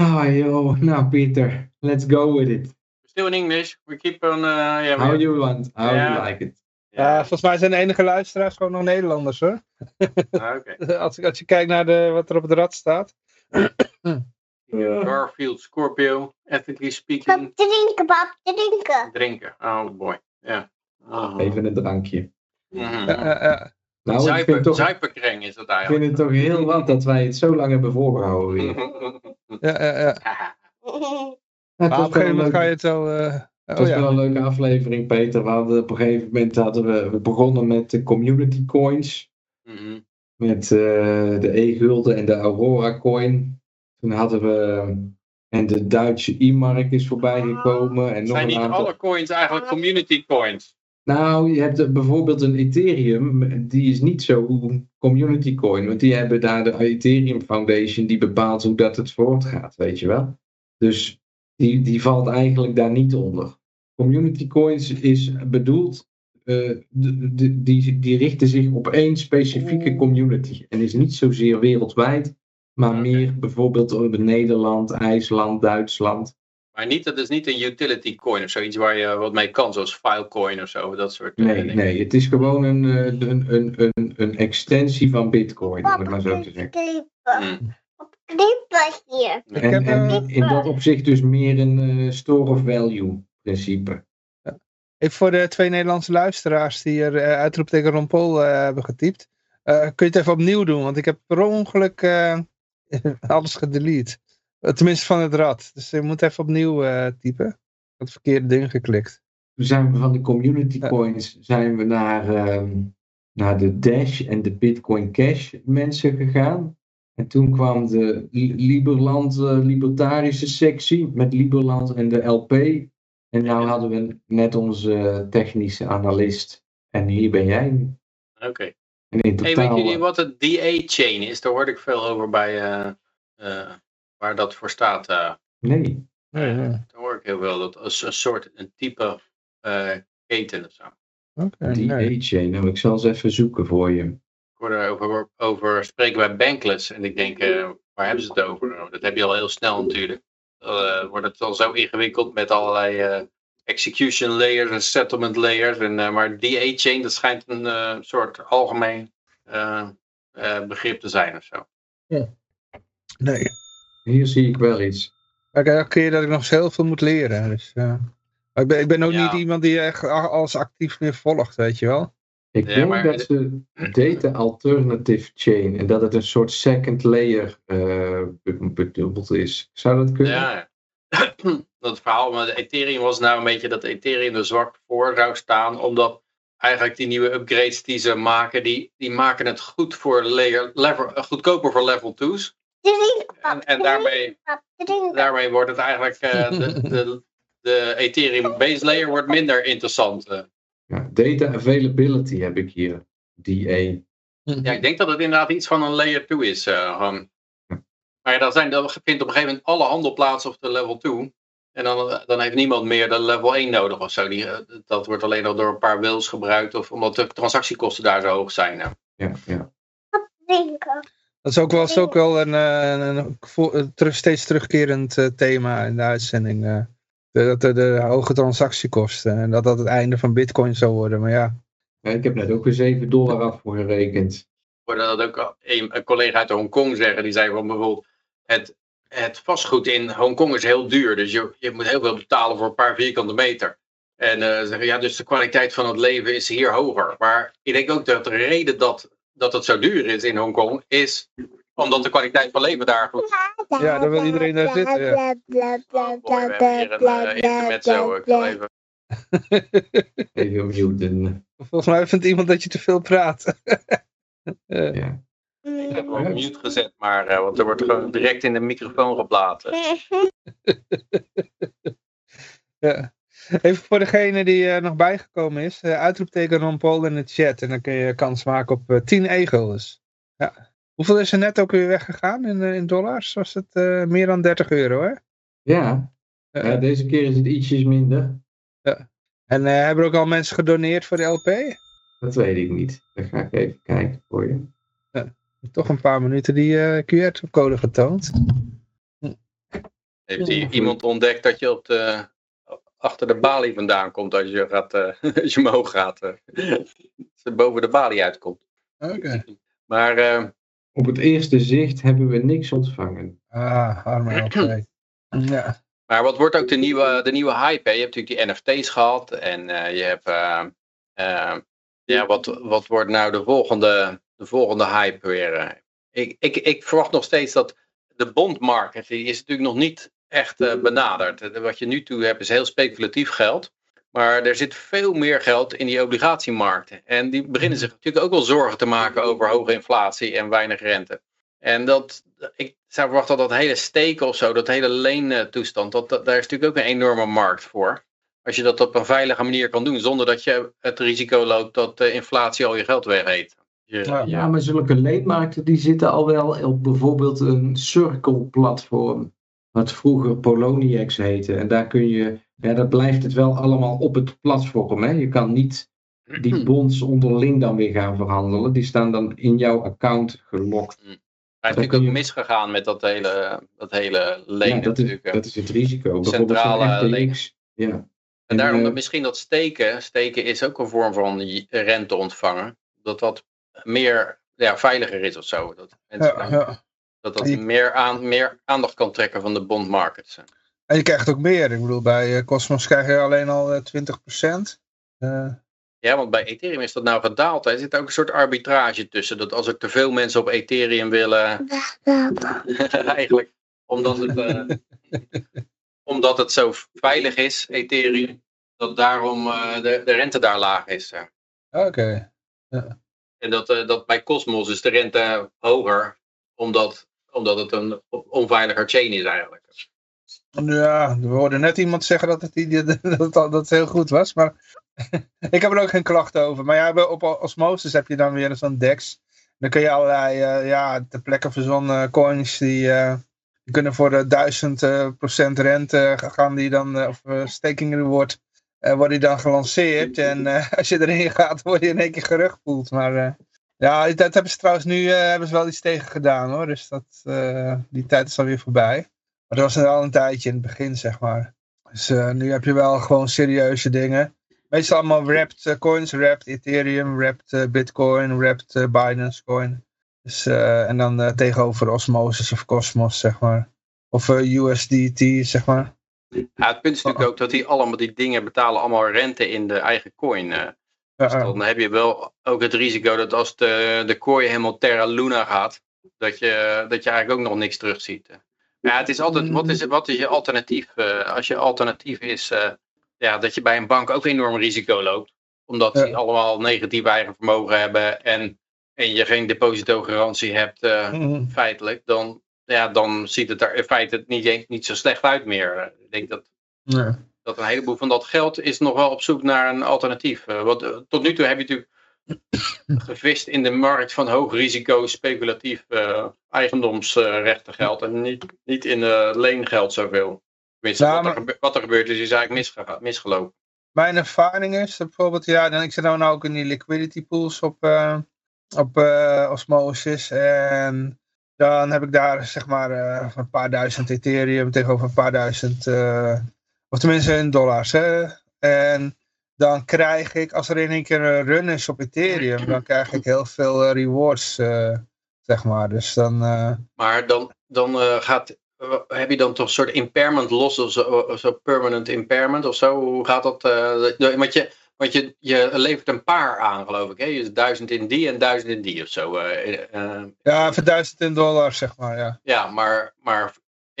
Ah, yo. Nou, Peter. Let's go with it. Still in English. We keep on... Uh, yeah, How we- you want. How you like it. Ja, volgens mij zijn de enige luisteraars gewoon nog Nederlanders hoor. Ah, Oké. Als, als je kijkt naar de, wat er op het rad staat. Garfield, Scorpio, ethically speaking, Pap drinken, pap drinken. drinken. Oh boy. Ja. Oh. Even een drankje. Mhm. Ja, ja, ja. Nou, ik vind, Zuiper, toch, ik is dat vind eigenlijk. het toch heel wat dat wij het zo lang hebben volgehouden weer. ja, ja, ja. Maar op een gegeven moment ga je het wel... eh, Het oh was ja. wel een leuke aflevering, Peter. We hadden op een gegeven moment hadden we, we begonnen met de community coins. Mhm. Met eh, de E-gulden en de Aurora coin. Toen hadden we. En de Duitse E-mark is voorbij gekomen. En nog Zijn een niet aantal. alle coins eigenlijk community coins? Nou, je hebt bijvoorbeeld een Ethereum. Die is niet zo community coin. Want die hebben daar de Ethereum Foundation. Die bepaalt hoe dat het voortgaat, weet je wel. Dus die, die valt eigenlijk daar niet onder. Community coins is bedoeld. eh, de- de- die, die richten zich op één specifieke community. En is niet zozeer wereldwijd. Maar meer bijvoorbeeld op Nederland, IJsland, Duitsland. Maar niet, dat is niet een utility coin of zoiets waar je wat mee kan, zoals Filecoin of zo, dat soort Nee, dingen. nee, het is gewoon een, eh, een, een, een, een extensie van Bitcoin, om het maar zo te zeggen. knippen hier. Ik En, heb, en eh, in, dat opzicht dus meer een eh, store of value principe. Even voor de twee Nederlandse luisteraars die er eh, uitroepteken Ron Paul eh, hebben getypt. Eh, kun je het even opnieuw doen, want ik heb per ongeluk eh, alles gedelete. Eh, Tenminste van het rad. Dus je moet even opnieuw eh, typen. Ik had het verkeerde ding geklikt. Toen zijn we van de community Ja. coins zijn we naar, ehm, naar de Dash en de Bitcoin Cash mensen gegaan. En toen kwam de Li- Liberland, eh, libertarische sectie met Liberland en de LP. En nou hadden we net onze technische analist. En hier ben jij nu. Oké. En in Hey, totaal... weet jullie wat het DA-chain is? Daar hoorde ik veel over bij, eh, eh, waar dat voor staat. eh. Nee. Ja, ja. Daar hoor ik heel veel, dat als een soort, een type eh, keten of zo. Oké, Die nee. A-chain. Nou, ik zal eens even zoeken voor je. Ik hoorde over, over spreken bij Bankless en ik denk, eh, waar hebben ze het over? Nou, Dat heb je al heel snel natuurlijk. Eh wordt het al zo ingewikkeld met allerlei eh, execution layers en settlement layers. En, maar DA-chain, dat schijnt een eh, soort algemeen eh, eh, begrip te zijn of zo. nee. Hier zie ik wel iets. Elke keer dat ik nog eens heel veel moet leren. Dus, eh, ik, ben, ik ben ook Ja. niet iemand die echt alles actief meer volgt, weet je wel. Ik Ja, denk maar- dat ze data alternative chain en dat het een soort second layer eh, be- bedoeld is. Zou dat kunnen? Ja, dat verhaal met Ethereum was nou een beetje dat Ethereum er zwak voor zou staan, omdat eigenlijk die nieuwe upgrades die ze maken, die, die maken het goed voor layer, level, eh, goedkoper voor level 2's. En, en daarmee, daarmee wordt het eigenlijk, eh, de, de, de Ethereum base layer wordt minder interessant. eh. Ja, data availability heb ik hier. DA. Ja, ik denk dat het inderdaad iets van een layer 2 is. eh, gewoon. Maar ja, dan, zijn, dan vindt op een gegeven moment alle handel plaats op de level 2. En dan, dan heeft niemand meer de level 1 nodig of zo. Die, dat wordt alleen nog door een paar wils gebruikt. Of omdat de transactiekosten daar zo hoog zijn. nou. Ja, ja. Drinken. Dat is ook wel, is ook wel een, eh, een, steeds terugkerend eh, thema in de uitzending. eh. de, dat de, de hoge transactiekosten. En dat dat het einde van bitcoin zou worden. Maar ja, Ja, ik heb net ook weer 7 dollar afgerekend. Ik hoorde dat ook een, een collega uit Hongkong zeggen. Die zei van bijvoorbeeld, het, het vastgoed in Hongkong is heel duur. Dus je, je moet heel veel betalen voor een paar vierkante meter. En eh, zeggen, ja, dus de kwaliteit van het leven is hier hoger. Maar ik denk ook dat de reden dat, dat het zo duur is in Hongkong, is omdat de kwaliteit van leven daar goed is. Ja, dan wil iedereen daar zitten, ja. Oh, boy, we bla, hebben hier een bla, eh. Ik zal bla. even... Even muten. volgens mij vindt iemand dat je te veel praat. Eh, Ja. Ik heb hem op mute gezet, maar, eh, want er wordt gewoon direct in de microfoon geblaten. ja. Even voor degene die eh, nog bijgekomen is. eh, uitroepteken Ron Paul in de chat. En dan kun je kans maken op eh 10 e-guldens. Ja. Hoeveel is er net ook weer weggegaan in, eh, in dollars? Was het eh, meer dan 30 euro, hè? Ja. Eh, Ja, deze keer is het ietsjes minder. En eh, hebben er ook al mensen gedoneerd voor de LP? Dat weet ik niet. Dan ga ik even kijken voor je. Toch een paar minuten die eh QR-code getoond. Heeft iemand ontdekt dat je op de, achter de balie vandaan komt als je, gaat, eh, als je omhoog gaat. eh. Als je boven de balie uitkomt. Oké. Maar eh, Op het eerste zicht hebben we niks ontvangen. Ah, arme LP. Ja. Maar wat wordt ook de nieuwe, de nieuwe hype? Hè? Je hebt natuurlijk die NFT's gehad en eh, je hebt, ja, wat, wat wordt nou de volgende, de volgende hype weer? eh? Ik, ik, ik verwacht nog steeds dat de bondmarkt, die is natuurlijk nog niet echt eh, benaderd. Eh, Wat je nu toe hebt is heel speculatief geld. Maar er zit veel meer geld in die obligatiemarkten. En die beginnen zich natuurlijk ook wel zorgen te maken over hoge inflatie en weinig rente. En dat, ik zou verwachten dat dat hele steken of zo, dat hele leentoestand, dat, dat, daar is natuurlijk ook een enorme markt voor. Als je dat op een veilige manier kan doen, zonder dat je het risico loopt dat de inflatie al je geld weg eet. Ja. Ja, maar zulke leedmarkten die zitten al wel op bijvoorbeeld een Circle-platform. Wat vroeger Poloniex heette. En daar kun je, ja, dat blijft het wel allemaal op het platform. Hè? Je kan niet die bonds onderling dan weer gaan verhandelen. Die staan dan in jouw account gelokt. Maar het is natuurlijk ook misgegaan met dat hele, dat hele leen Ja, dat, is, dat is het risico. Centrale. FTX. Ja. En daarom eh, dat misschien dat steken, steken is ook een vorm van rente ontvangen. Dat dat meer ja, veiliger is of zo. Dat mensen Ja, dan- ja. Dat, dat Je- meer, aan, meer aandacht kan trekken van de bondmarkets. En je krijgt ook meer. Ik bedoel, bij eh, Cosmos krijg je alleen al eh, 20%. Eh, Ja, want bij Ethereum is dat nou gedaald. Er zit ook een soort arbitrage tussen. Dat als er te veel mensen op Ethereum willen, eigenlijk, omdat het, eh, omdat het zo veilig is, Ethereum, dat daarom eh, de, de rente daar laag is. Oké. En dat, eh, dat bij Cosmos is de rente hoger, omdat, omdat het een onveiliger chain is eigenlijk. Ja, we hoorden net iemand zeggen dat het, dat dat het heel goed was. Maar ik heb er ook geen klachten over. Maar ja, op Osmosis heb je dan weer zo'n DEX. Dan kun je allerlei eh, ja, ter plekke verzonnen coins die, eh, die kunnen voor de 1000 eh, procent rente gaan die dan, eh, of eh, staking reward, eh worden die dan gelanceerd. En eh, als je erin gaat, word je in één keer gerugpoeld. Maar eh, ja, dat hebben ze trouwens nu eh, hebben ze wel iets tegen gedaan hoor. Dus dat, eh, die tijd is alweer voorbij. Maar dat was al een tijdje in het begin, zeg maar. Dus eh, nu heb je wel gewoon serieuze dingen. Meestal allemaal wrapped coins, wrapped Ethereum, wrapped Bitcoin, wrapped Binance coin. Dus, en dan tegenover Osmosis of Cosmos, zeg maar. Of USDT, zeg maar. Ja, het punt is natuurlijk ook dat die allemaal die dingen betalen allemaal rente in de eigen coin. Dus dan heb je wel ook het risico dat als de, de kooi helemaal Terra Luna gaat, dat je, dat je eigenlijk ook nog niks terugziet. Ja, het is altijd, wat is, wat is je alternatief? Eh, als je alternatief is, eh, ja, dat je bij een bank ook enorm risico loopt. Omdat Ja. die allemaal negatief eigen vermogen hebben en, en je geen depositogarantie hebt, eh, Mhm. feitelijk, dan, ja, dan ziet het er in feite niet, eens- niet zo slecht uit meer. Ik denk dat Ja. Dat een heleboel van dat geld is nog wel op zoek naar een alternatief. Eh, want eh, tot nu toe heb je natuurlijk gevist in de markt van hoog risico speculatief eh eigendomsrechtengeld en niet, niet in eh, leengeld zoveel. Tenminste, Ja, wat, er wat er gebeurd is, is eigenlijk misgelopen. Mijn ervaring is dat bijvoorbeeld, ja, dan, ik zit nou, nou ook in die liquidity pools op, eh, op Osmosis. En dan heb ik daar zeg maar een paar duizend Ethereum tegenover een paar duizend, of tenminste in dollars. Hè? En dan krijg ik, als er in één keer een run is op Ethereum, dan krijg ik heel veel eh, rewards, eh, zeg maar. Dus dan, eh, Maar dan, dan gaat, heb je dan toch een soort impairment los of zo, of zo permanent impairment of zo? Hoe gaat dat? want je, want je, je levert een paar aan, geloof ik. Hè? Je duizend in die en duizend in die of zo. ja, even duizend in dollars, zeg maar, ja. Ja, maar, maar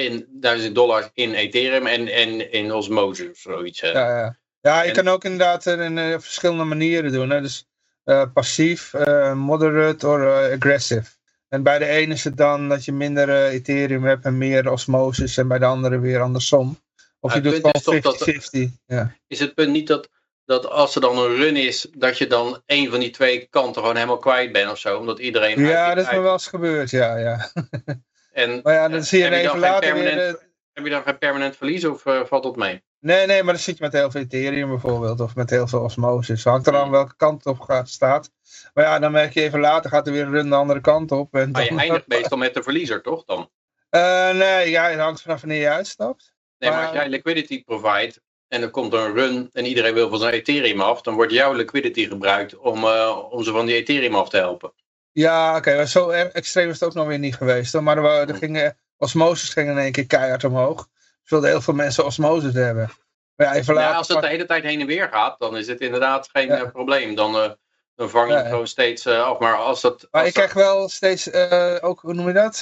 in 1000 dollar in Ethereum en, en in Osmosis of zoiets. hè. Ja, ja. ja je En- kan ook inderdaad eh, in eh, verschillende manieren doen. Hè? Dus eh, passief, moderate of aggressive. En bij de ene is het dan dat je minder Ethereum hebt en meer osmosis. En bij de andere weer andersom. Of je doet gewoon toch dat- 50-50. Ja. Is het punt niet dat, dat als er dan een run is, dat je dan een van die twee kanten gewoon helemaal kwijt bent of zo? Omdat iedereen. ja, dat is me wel eens gebeurd, ja. ja. En Maar ja, dan zie je heb je even later weer... permanent- eh, heb je dan geen permanent verlies of eh, valt dat mee? Nee, nee, maar dan zit je met heel veel Ethereum bijvoorbeeld. Of met heel veel osmosis. Hangt er aan welke kant op gaat, staat. Maar ja, dan merk je even later gaat er weer een run de andere kant op. En Maar je dan- eindigt meestal met de verliezer, toch dan? Eh, nee, ja, het hangt vanaf wanneer je uitstapt. Nee, maar Maar- als jij liquidity provide en er komt een run en iedereen wil van zijn Ethereum af, dan wordt jouw liquidity gebruikt om, om ze van die Ethereum af te helpen. Ja, oké, maar zo extreem is het ook nog weer niet geweest. Hoor. Maar er, er gingen, osmosis ging in één keer keihard omhoog. Er wilden heel veel mensen osmosis hebben. Maar ja, even Ja, als het de hele tijd heen en weer gaat, dan is het inderdaad geen Ja. eh, probleem. Dan, eh, dan vang je Ja, het ja. gewoon steeds eh, af. Maar als dat... Maar als ik krijg wel steeds, ook, hoe noem je dat?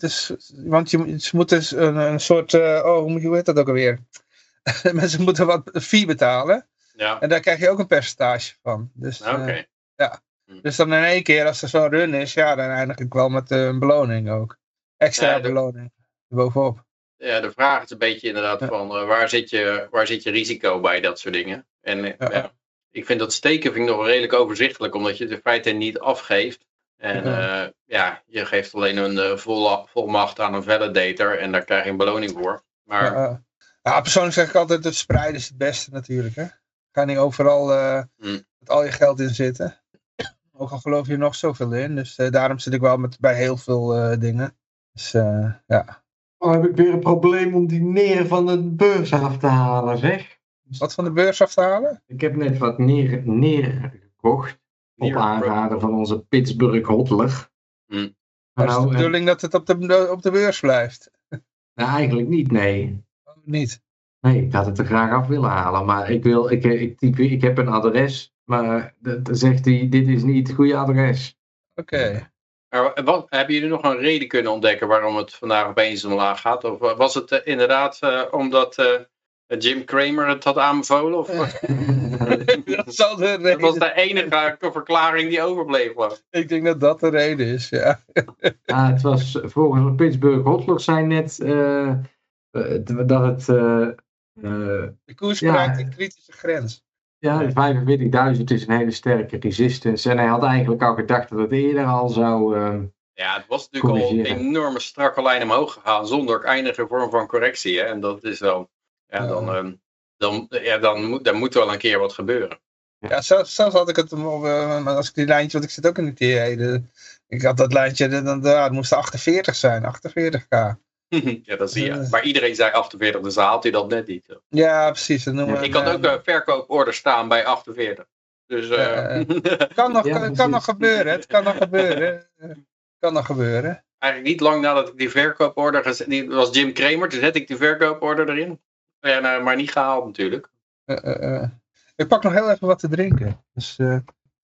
Dus, want je, ze moeten dus een, een soort, oh, hoe hoe heet dat ook alweer? Mensen moeten wat fee betalen. Ja, En daar krijg je ook een percentage van. Dus, Nou, oké. eh, dus dan in één keer, als er zo'n run is, ja, dan eindig ik wel met eh, een beloning ook. Extra Ja, de- beloning. Bovenop. Ja, de vraag is een beetje inderdaad Ja. van eh, waar, zit je, waar zit je risico bij dat soort dingen. En eh, Ja. ja, ik vind dat steken vind ik nog redelijk overzichtelijk, omdat je het in feite niet afgeeft. En Ja. ja, je geeft alleen een eh, volle, volmacht aan een validator en daar krijg je een beloning voor. Maar Ja, eh, persoonlijk zeg ik altijd, het spreiden is het beste natuurlijk. Hè? Ga niet overal eh, Hmm. met al je geld in zitten. Ook al geloof je nog zoveel in. Dus eh, daarom zit ik wel met, bij heel veel eh, dingen. Dus eh, ja. Oh, heb ik weer een probleem om die neren van de beurs af te halen, zeg. Wat van de beurs af te halen? Ik heb net wat neren, neren gekocht. Op aanraden van onze Pittsburgh Hodler. Hmm. Maar is Nou, de bedoeling dat het op de, op de beurs blijft? nou, eigenlijk niet, nee. Oh, niet. Nee, ik had het er graag af willen halen. Maar ik, wil, ik, ik, ik heb een adres. Maar dan zegt hij, dit is niet het goede adres. Oké. Maar wat, hebben jullie nog een reden kunnen ontdekken waarom het vandaag opeens omlaag gaat? Of was het eh, inderdaad eh, omdat eh, Jim Cramer het had aanbevolen? Of, dat zal de dat was de enige verklaring die overbleef. geloof ik. Denk dat dat de reden is, ja. Ja, het was volgens de Pittsburgh Hodler zijn net eh, eh, dat het eh, eh, De koers Ja. bereikt een kritische grens. ja, de 45.000 is een hele sterke resistance. En hij had eigenlijk al gedacht dat het eerder al zou. eh, Ja, het was natuurlijk al een enorme strakke lijn omhoog gegaan zonder eindige vorm van correctie. Hè? En dat is wel, ja, dan, ehm, dan, ja, dan, moet, dan moet wel een keer wat gebeuren. Ja, zelfs, zelfs had ik het, eh, als ik die lijntje, want ik zit ook in de TA, de, ik had dat lijntje, dan, ja, het moest 48 zijn, 48k. ja, dat zie je. Eh. Maar iedereen zei 48, dus haalt hij dat net niet. Ja, precies. Dat noemen we Ik had een, ook eh, een verkooporder staan bij 48. Dus eh, kan nog, Ja, kan, kan nog gebeuren, het kan nog gebeuren. Eh, kan nog gebeuren. eigenlijk niet lang nadat ik die verkooporder gezet, die was Jim Kramer, toen zette ik die verkooporder erin. En, eh, maar niet gehaald natuurlijk. Eh, eh, eh. Ik pak nog heel even wat te drinken. Dus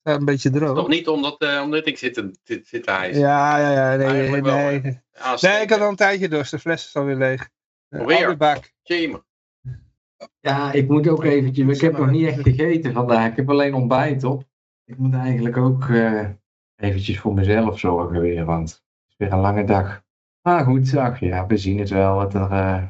eh, een beetje droog. Toch niet omdat, eh, omdat ik zit te, zit, zit te hijsen. Ja, ja, ja. Nee, nee, wel, nee. ik had al een tijdje dorst. De fles is alweer leeg. Eh, Alweer? bak. Jim. ja, ik moet ook eventjes. Ik heb nog niet echt gegeten vandaag. Ik heb alleen ontbijt op. Ik moet eigenlijk ook eh, eventjes voor mezelf zorgen weer. Want het is weer een lange dag. Maar goed, ach ja, we zien het wel wat, er, eh,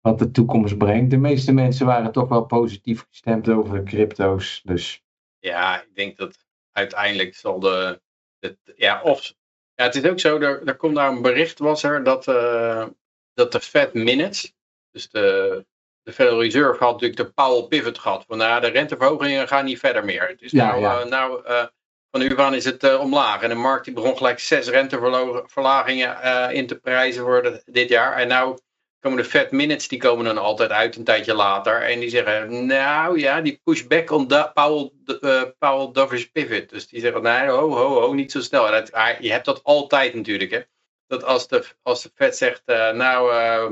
wat de toekomst brengt. De meeste mensen waren toch wel positief gestemd over de crypto's. Dus Ja, ik denk dat uiteindelijk zal de. Het, ja, of. Ja, het is ook zo, er, er komt daar een bericht, was er, dat, eh, dat de Fed Minutes, dus de, de Federal Reserve had natuurlijk de Powell Pivot gehad. Van nou, de renteverhogingen gaan niet verder meer. Dus Ja, nou, ja. eh, nou eh, van nu aan is het omlaag. En de markt die begon gelijk zes renteverlagingen in te prijzen voor de- dit jaar. En nou komen de Fed Minutes, die komen dan altijd uit een tijdje later. En die zeggen, nou ja, die pushback on da- Powell, uh, Dovish Pivot. Dus die zeggen, nee, ho, ho, ho, niet zo snel. Dat, je hebt dat altijd natuurlijk, hè. Dat als de, als de Fed zegt, eh, nou, eh,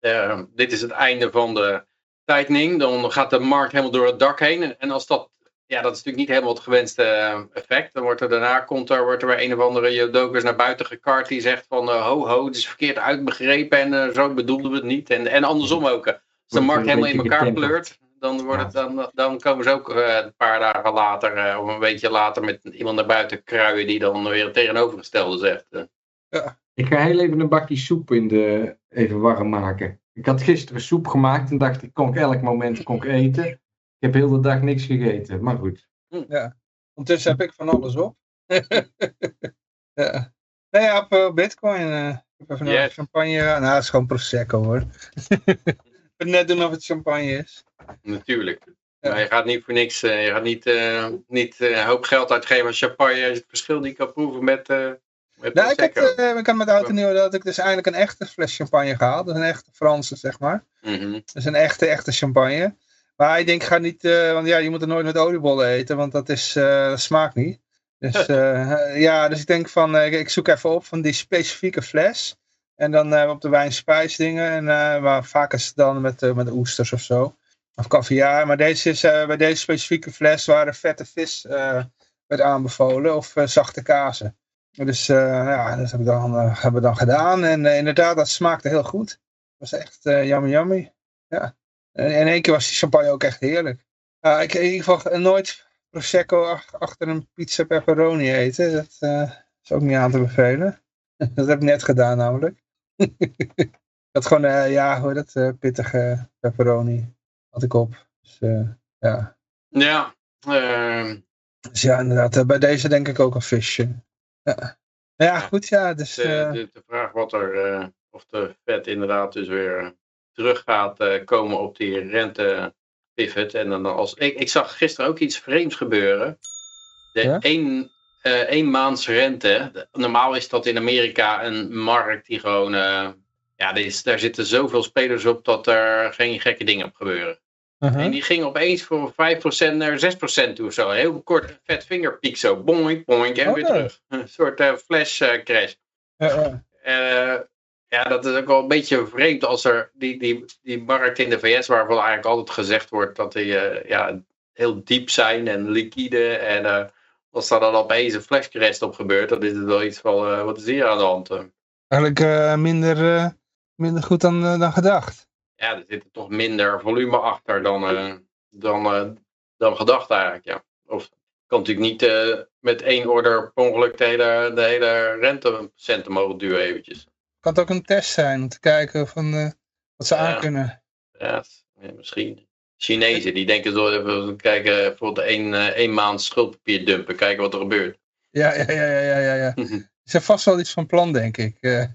eh, dit is het einde van de tightening, dan gaat de markt helemaal door het dak heen. En, en als dat, ja, dat is natuurlijk niet helemaal het gewenste eh, effect. Dan wordt er daarna, komt er, wordt er weer een of andere Jodokus naar buiten gekart die zegt van, eh, ho, ho, het is verkeerd uitbegrepen en eh, zo bedoelden we het niet. En, en andersom ook. Als de Wordt markt helemaal in elkaar getemperd. pleurt, dan, wordt het, dan, dan komen ze ook eh, een paar dagen later, eh, of een beetje later, met iemand naar buiten kruien die dan weer het tegenovergestelde zegt. eh. ik ga heel even een bakje soep in de, even warm maken. Ik had gisteren soep gemaakt en dacht ik kon ik elk moment kon ik eten. Ik heb heel de dag niks gegeten, maar goed. Ondertussen heb ik van alles op. ja. Nee, ja, op bitcoin. eh, ik heb even Yes. champagne. Nou, het is gewoon Prosecco hoor. Ik net doen of het champagne is. Natuurlijk. Ja. Maar je gaat niet voor niks, eh, je gaat niet, eh, niet eh, een hoop geld uitgeven aan champagne het verschil niet kan proeven met, eh, Met Nou, ik, had, eh, ik had met oud en nieuw dat ik dus eindelijk een echte fles champagne gehaald. Dus een echte Franse, zeg maar. Mhm. Dus een echte, echte champagne. Maar ik denk, ga niet, eh, want ja, je moet er nooit met oliebollen eten, want dat, is, eh, dat smaakt niet. Dus eh, ja, dus ik denk van, ik- zoek even op van die specifieke fles. En dan op de wijn spijsdingen. En maar vaak is het dan met, met oesters of zo. Of caviar. Maar deze is, bij deze specifieke fles waren vette vis werd aanbevolen. Of zachte kazen. Dus ja, dat heb ik dan, hebben we dan gedaan. En inderdaad, dat smaakte heel goed. Het was echt yummy yummy. Ja. En in één keer was die champagne ook echt heerlijk. Ja, ik heb in ieder geval nooit Prosecco ach- achter een pizza pepperoni eten. Dat eh, is ook niet aan te bevelen. dat heb ik net gedaan namelijk. dat gewoon, eh, ja, heet dat, eh, pittige pepperoni had ik op. Dus, ja. Ja, ehm, dus ja, inderdaad, bij deze denk ik ook een visje. Ja, ja goed, ja, dus... de, de, de vraag wat er, of de vet inderdaad dus weer terug gaat eh, komen op die rente pivot. En dan als, ik, ik zag gisteren ook iets vreemds gebeuren. De Ja? één, eh één maands rente. Normaal is dat in Amerika een markt die gewoon... eh, ja, is, daar zitten zoveel spelers op dat er geen gekke dingen op gebeuren. uh-huh. En die ging opeens voor 5% naar 6% toe of zo. Een heel kort vet vingerpiek zo. Boink, boink en Oh, weer nee. terug. Een soort flash crash. Ja, dat is ook wel een beetje vreemd als er die, die, die markt in de VS, waarvan eigenlijk altijd gezegd wordt dat die eh, ja, heel diep zijn en liquide. En eh, als daar dan opeens een flashcrash op gebeurt, dan is het wel iets van, eh, wat is hier aan de hand? Eigenlijk minder, minder goed dan, dan gedacht. ja, er zit toch minder volume achter dan, dan, dan gedacht eigenlijk, ja. Of kan natuurlijk niet met één order per ongeluk de hele, de hele rentecenten mogen duwen eventjes. Kan het ook een test zijn om te kijken van, eh, wat ze Ja. aan kunnen. Ja, misschien. Chinezen, die denken zo even kijken, bijvoorbeeld één, eh, één maand schuldpapier dumpen, kijken wat er gebeurt. Ja, ja, ja, ja, ja, ja. Is er vast wel iets van plan, denk ik. Eh,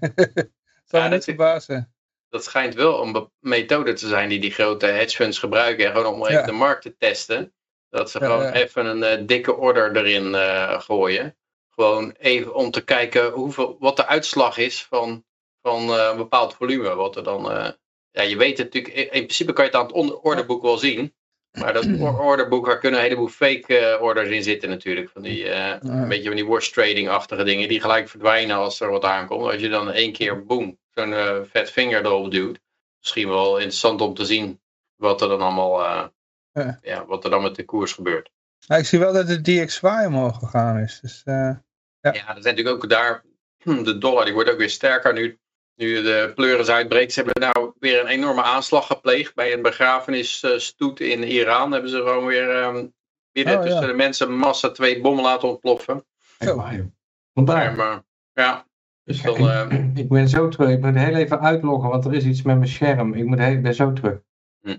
Zou Ja, me niet verbazen. Dat schijnt wel een methode te zijn die die grote hedge funds gebruiken, hè, gewoon om even Ja. de markt te testen. Dat ze Ja, gewoon even een eh, dikke order erin eh, gooien. Gewoon even om te kijken hoeveel, wat de uitslag is van, van eh, een bepaald volume. Wat er dan, eh, ja, je weet het natuurlijk, in, in principe kan je het aan het orderboek wel zien. Maar dat or- orderboek, daar kunnen een heleboel fake eh, orders in zitten natuurlijk. Van die, Een beetje van die wash trading-achtige dingen die gelijk verdwijnen als er wat aankomt. Als je dan één keer, boom, zo'n vet vinger erop duwt. Misschien wel interessant om te zien wat er dan allemaal, Ja. ja, wat er dan met de koers gebeurt. Nou, ik zie wel dat de DXY omhoog gegaan is. Dus, Ja. Ja, er zijn natuurlijk ook daar, de dollar die wordt ook weer sterker nu. Nu de pleuris uitbreekt. Ze hebben nou weer een enorme aanslag gepleegd bij een begrafenisstoet in Iran. Hebben ze gewoon weer ehm midden Oh, ja. tussen de mensen massa twee bommen laten ontploffen. Zo. Vandaar. maar, ja, dus dan, ik, eh, ik ben zo terug. Ik moet heel even uitloggen, want er is iets met mijn scherm. Ik moet heel, ik ben zo terug.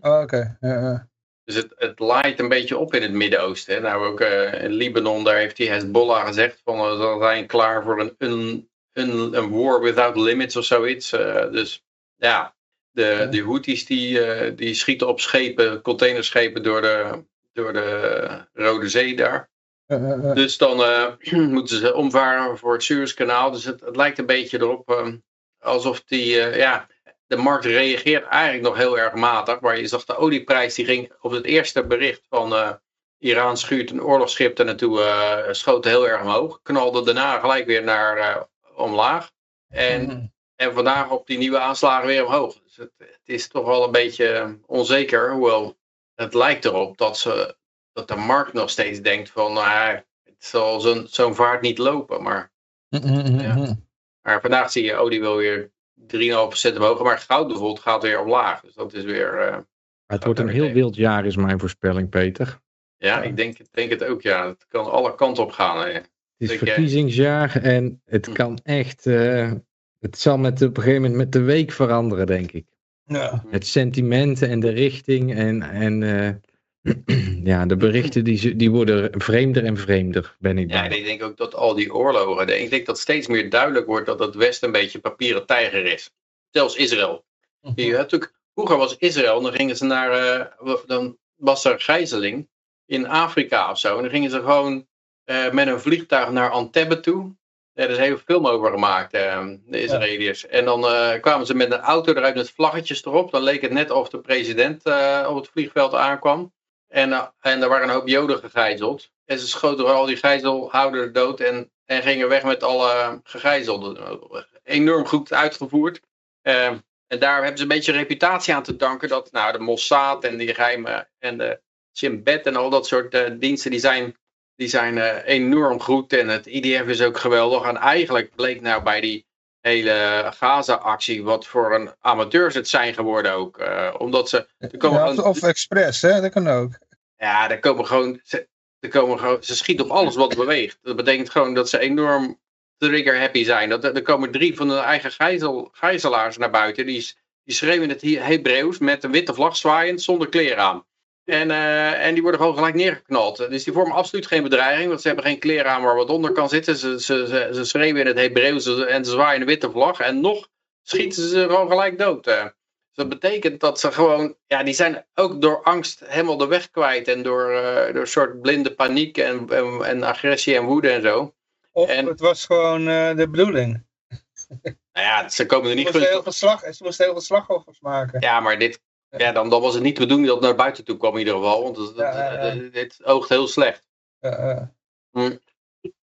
oh, Oké, ja, ja. Dus het, het laait een beetje op in het Midden-Oosten. hè. Nou, ook eh, in Libanon, daar heeft die Hezbollah gezegd van eh, ze zijn klaar voor een, een, een, war without limits of zoiets. Eh, dus ja, de, de Houthis die, eh, die schieten op schepen, containerschepen door de, door de Rode Zee daar. Dus dan eh, moeten ze omvaren voor het Suezkanaal. Dus het, het lijkt een beetje erop eh, alsof die, ja, de markt reageert eigenlijk nog heel erg matig. Maar je zag de olieprijs, die ging op het eerste bericht van Iran schuurt een oorlogsschip er naartoe, schoot heel erg omhoog. Knalde daarna gelijk weer naar omlaag. En, Mhm. en vandaag op die nieuwe aanslagen weer omhoog. Dus het, het is toch wel een beetje onzeker. Hoewel het lijkt erop dat, ze, dat de markt nog steeds denkt van nou, het zal zo'n zo'n vaart niet lopen. Maar, Mhm, mhm, Ja. maar vandaag zie je olie wel weer 3,5% omhoog. Maar goud bijvoorbeeld gaat weer omlaag. Dus dat is weer... eh, Het wordt een heel wild jaar, is mijn voorspelling, Peter. ja, ik denk, denk het ook. Ja, het kan alle kanten op gaan. hè. Het is verkiezingsjaar en het Hm. kan echt. eh, het zal met, op een gegeven moment met de week veranderen, denk ik. Ja. Het sentiment en de richting en, en eh, ja, de berichten die, ze- die worden vreemder en vreemder, ben ik Ja, en ik denk ook dat al die oorlogen, ik denk dat steeds meer duidelijk wordt dat het Westen een beetje papieren tijger is. Zelfs Israël. Je had natuurlijk, vroeger was Israël, dan gingen ze naar, eh, dan was er gijzeling in Afrika of zo. En dan gingen ze gewoon eh, met een vliegtuig naar Antebbe toe. Ja, er is een hele film over gemaakt, eh, de Israëliërs. En dan eh, kwamen ze met een auto eruit met vlaggetjes erop. Dan leek het net of de president eh, op het vliegveld aankwam. En, eh, en er waren een hoop joden gegijzeld. En ze schoten al die gijzelhouders dood en, en gingen weg met alle gegijzelden. Enorm goed uitgevoerd. Eh, en daar hebben ze een beetje reputatie aan te danken. Dat nou, de Mossad en die geheime en de Shin Bet en al dat soort eh, diensten die zijn die zijn eh, enorm goed en het IDF is ook geweldig. En eigenlijk bleek nou bij die hele Gaza-actie wat voor een amateurs het zijn geworden ook. eh, omdat ze, er komen Ja, of, gewoon, of expres, hè? dat kan ook. ja, er komen gewoon, ze, er komen gewoon, ze schieten op alles wat beweegt. Dat betekent gewoon dat ze enorm trigger happy zijn. Dat, er komen drie van hun eigen gijzel, gijzelaars naar buiten. Die, die schreeuwen het He- Hebreeuws met een witte vlag zwaaiend zonder kleren aan. En, eh, en die worden gewoon gelijk neergeknald. Dus die vormen absoluut geen bedreiging, want ze hebben geen kleren aan waar wat onder kan zitten. Ze, ze, ze, ze schreeuwen in het Hebreeuws en ze zwaaien een witte vlag. En nog schieten ze gewoon gelijk dood. eh. Dus dat betekent dat ze gewoon, ja, die zijn ook door angst helemaal de weg kwijt. En door, eh, door een soort blinde paniek en, en, en agressie en woede en zo. Of En- het was gewoon de bedoeling. Nou ja, ze komen er niet moesten, heel gunstig. veel slag, ze moesten heel veel slachtoffers maken. Ja, maar dit, ja, dan, dan was het niet de bedoeling dat het naar buiten toe kwam in ieder geval. Want het, oogt heel slecht. Eh,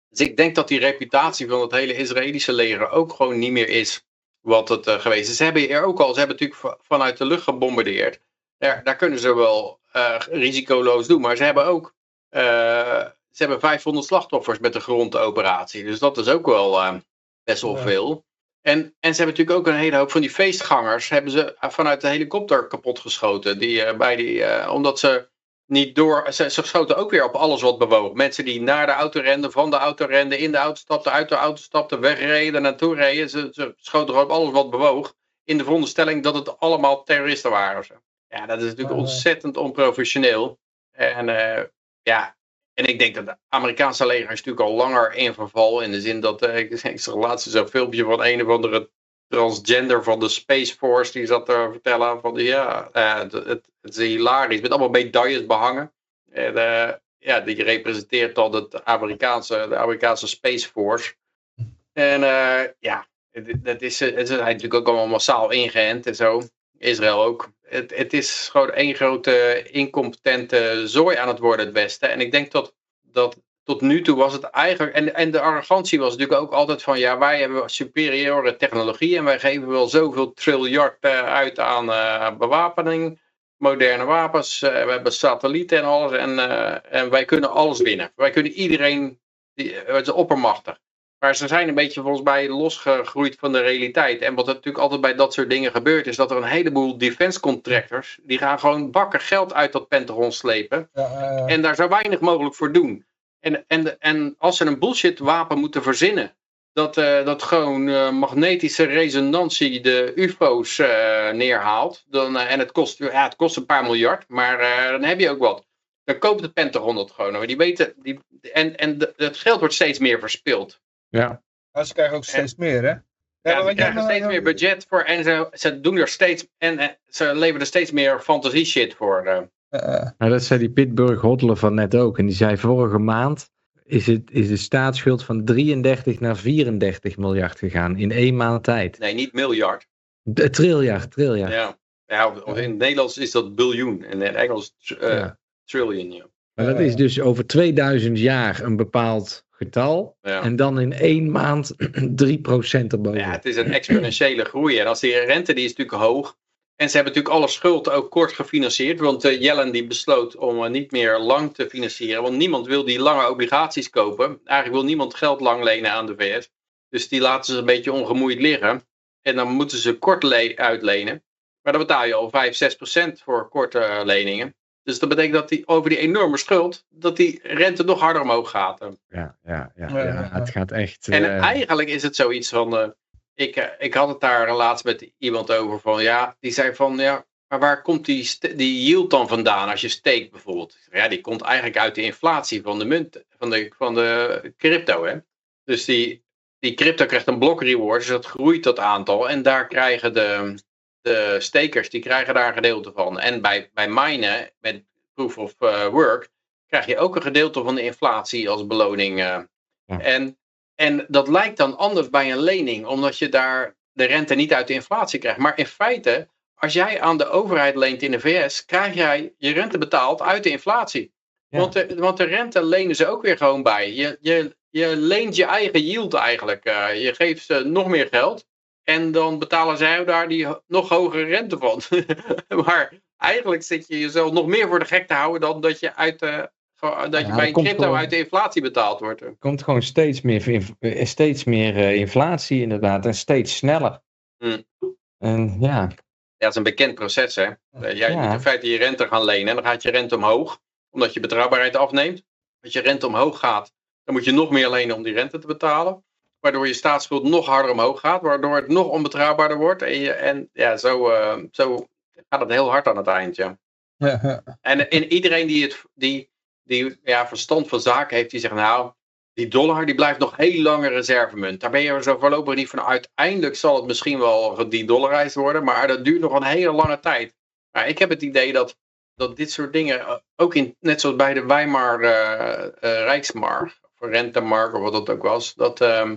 Dus ik denk dat die reputatie van het hele Israëlische leger ook gewoon niet meer is wat het eh, geweest is. Ze hebben er ook al, ze hebben natuurlijk va- vanuit de lucht gebombardeerd. Daar, daar kunnen ze wel eh, risicoloos doen, maar ze hebben ook eh, ze hebben 500 slachtoffers met de grondoperatie. Dus dat is ook wel best wel Ja. veel. En, en ze hebben natuurlijk ook een hele hoop van die feestgangers hebben ze vanuit de helikopter kapotgeschoten. Die, eh, bij die, eh, omdat ze niet door. Ze, ze schoten ook weer op alles wat bewoog. Mensen die naar de auto renden, van de auto renden, in de auto stapten, uit de auto stapten, wegreden, naartoe reden. Ze, ze schoten gewoon op alles wat bewoog. In de veronderstelling dat het allemaal terroristen waren. Ja, dat is natuurlijk Ja. ontzettend onprofessioneel. En eh, ja. En ik denk dat het Amerikaanse leger is natuurlijk al langer in verval. In de zin dat, eh, ik, zag laatst zo'n filmpje van een of andere transgender van de Space Force. Die zat te vertellen van ja, eh, het, is hilarisch. Met allemaal medailles behangen. En eh, ja, die representeert dan het Amerikaanse, de Amerikaanse Space Force. En ja, het is, het is natuurlijk ook allemaal massaal ingeënt en zo. Israël ook. Het, het is gewoon één grote incompetente zooi aan het worden, het Westen. En ik denk dat, dat tot nu toe was het eigenlijk. En, en de arrogantie was natuurlijk ook altijd van. Ja, wij hebben superieure technologie. En wij geven wel zoveel triljard eh, uit aan eh, bewapening. Moderne wapens. eh, we hebben satellieten en alles. En, en wij kunnen alles winnen. Wij kunnen iedereen. Die, het oppermachtig. Maar ze zijn een beetje volgens mij losgegroeid van de realiteit. En wat er natuurlijk altijd bij dat soort dingen gebeurt, is dat er een heleboel defense contractors, die gaan gewoon bakken geld uit dat Pentagon slepen. ja, En daar zo weinig mogelijk voor doen. En, en, en als ze een bullshit wapen moeten verzinnen, dat, eh, dat gewoon eh, magnetische resonantie de UFO's eh, neerhaalt, dan, en het kost, ja, het kost een paar miljard, maar dan heb je ook wat. Dan koopt de Pentagon dat gewoon. Die weten, die, en, en het geld wordt steeds meer verspild. Ja, maar ze krijgen ook steeds meer, hè? Ja, maar ze krijgen nou- steeds meer budget voor en ze, ze doen er steeds en eh, ze leveren er steeds meer fantasie shit voor. eh. eh, eh, nou, dat zei die Pittsburgh Hodler van net ook. En die zei vorige maand is, het, is de staatsschuld van 33 naar 34 miljard gegaan in één maand tijd. nee, niet miljard. De, triljard, triljard. Ja. Ja, in het Nederlands is dat biljoen en in het Engels eh, Ja. trillion. Ja. Maar dat is dus over 2000 jaar een bepaald getal. Ja. En dan in één maand 3% erboven. ja, het is een exponentiële groei. En als die rente die is natuurlijk hoog. En ze hebben natuurlijk alle schuld ook kort gefinancierd. Want eh, Yellen die besloot om eh, niet meer lang te financieren. Want niemand wil die lange obligaties kopen. Eigenlijk wil niemand geld lang lenen aan de VS. Dus die laten ze een beetje ongemoeid liggen. En dan moeten ze kort le- uitlenen. Maar dan betaal je al 5, 6 procent voor korte eh, leningen. Dus dat betekent dat die, over die enorme schuld, dat die rente nog harder omhoog gaat. Ja, ja, ja, Ja, het gaat echt... En eh, eigenlijk is het zoiets van. eh, ik, eh, ik had het daar laatst met iemand over van. Ja, die zei van. Ja, maar waar komt die, die yield dan vandaan als je steekt bijvoorbeeld? Ja, die komt eigenlijk uit de inflatie van de munt. Van de, van de crypto. Hè? Dus die, die crypto krijgt een block reward. Dus dat groeit dat aantal. En daar krijgen de, de stakers. Die krijgen daar een gedeelte van. En bij, bij minen. Met proof of eh, work. Krijg je ook een gedeelte van de inflatie als beloning. eh. Ja. En en dat lijkt dan anders bij een lening, omdat je daar de rente niet uit de inflatie krijgt. Maar in feite, als jij aan de overheid leent in de VS, krijg jij je rente betaald uit de inflatie. Ja. Want, de, want de rente lenen ze ook weer gewoon bij. Je, je, je leent je eigen yield eigenlijk. Eh, je geeft ze nog meer geld. En dan betalen zij daar die nog hogere rente van. maar eigenlijk zit je jezelf nog meer voor de gek te houden dan dat je, uit, de- gewoon- dat je Ja, bij een crypto gewoon- uit de inflatie betaald wordt. Er komt gewoon steeds meer, eh, steeds meer eh, inflatie inderdaad. En steeds sneller. Hmm. En ja, Ja, dat is een bekend proces, hè. Eh, Jij Ja. moet in feite je rente gaan lenen en dan gaat je rente omhoog, omdat je betrouwbaarheid afneemt. Als je rente omhoog gaat, dan moet je nog meer lenen om die rente te betalen. Waardoor je staatsschuld nog harder omhoog gaat, waardoor het nog onbetrouwbaarder wordt. En, je, en ja, zo, eh, zo gaat het heel hard aan het eind, ja. En, en iedereen die, het, die, die ja, verstand van zaken heeft, die zegt nou, die dollar die blijft nog heel lange reservemunt. Daar ben je er zo voorlopig niet van. Uiteindelijk zal het misschien wel gededollarized worden, maar dat duurt nog een hele lange tijd. Maar ik heb het idee dat, dat dit soort dingen, eh, ook in, net zoals bij de Weimar eh, eh, of rentemark of wat dat ook was, dat, ehm,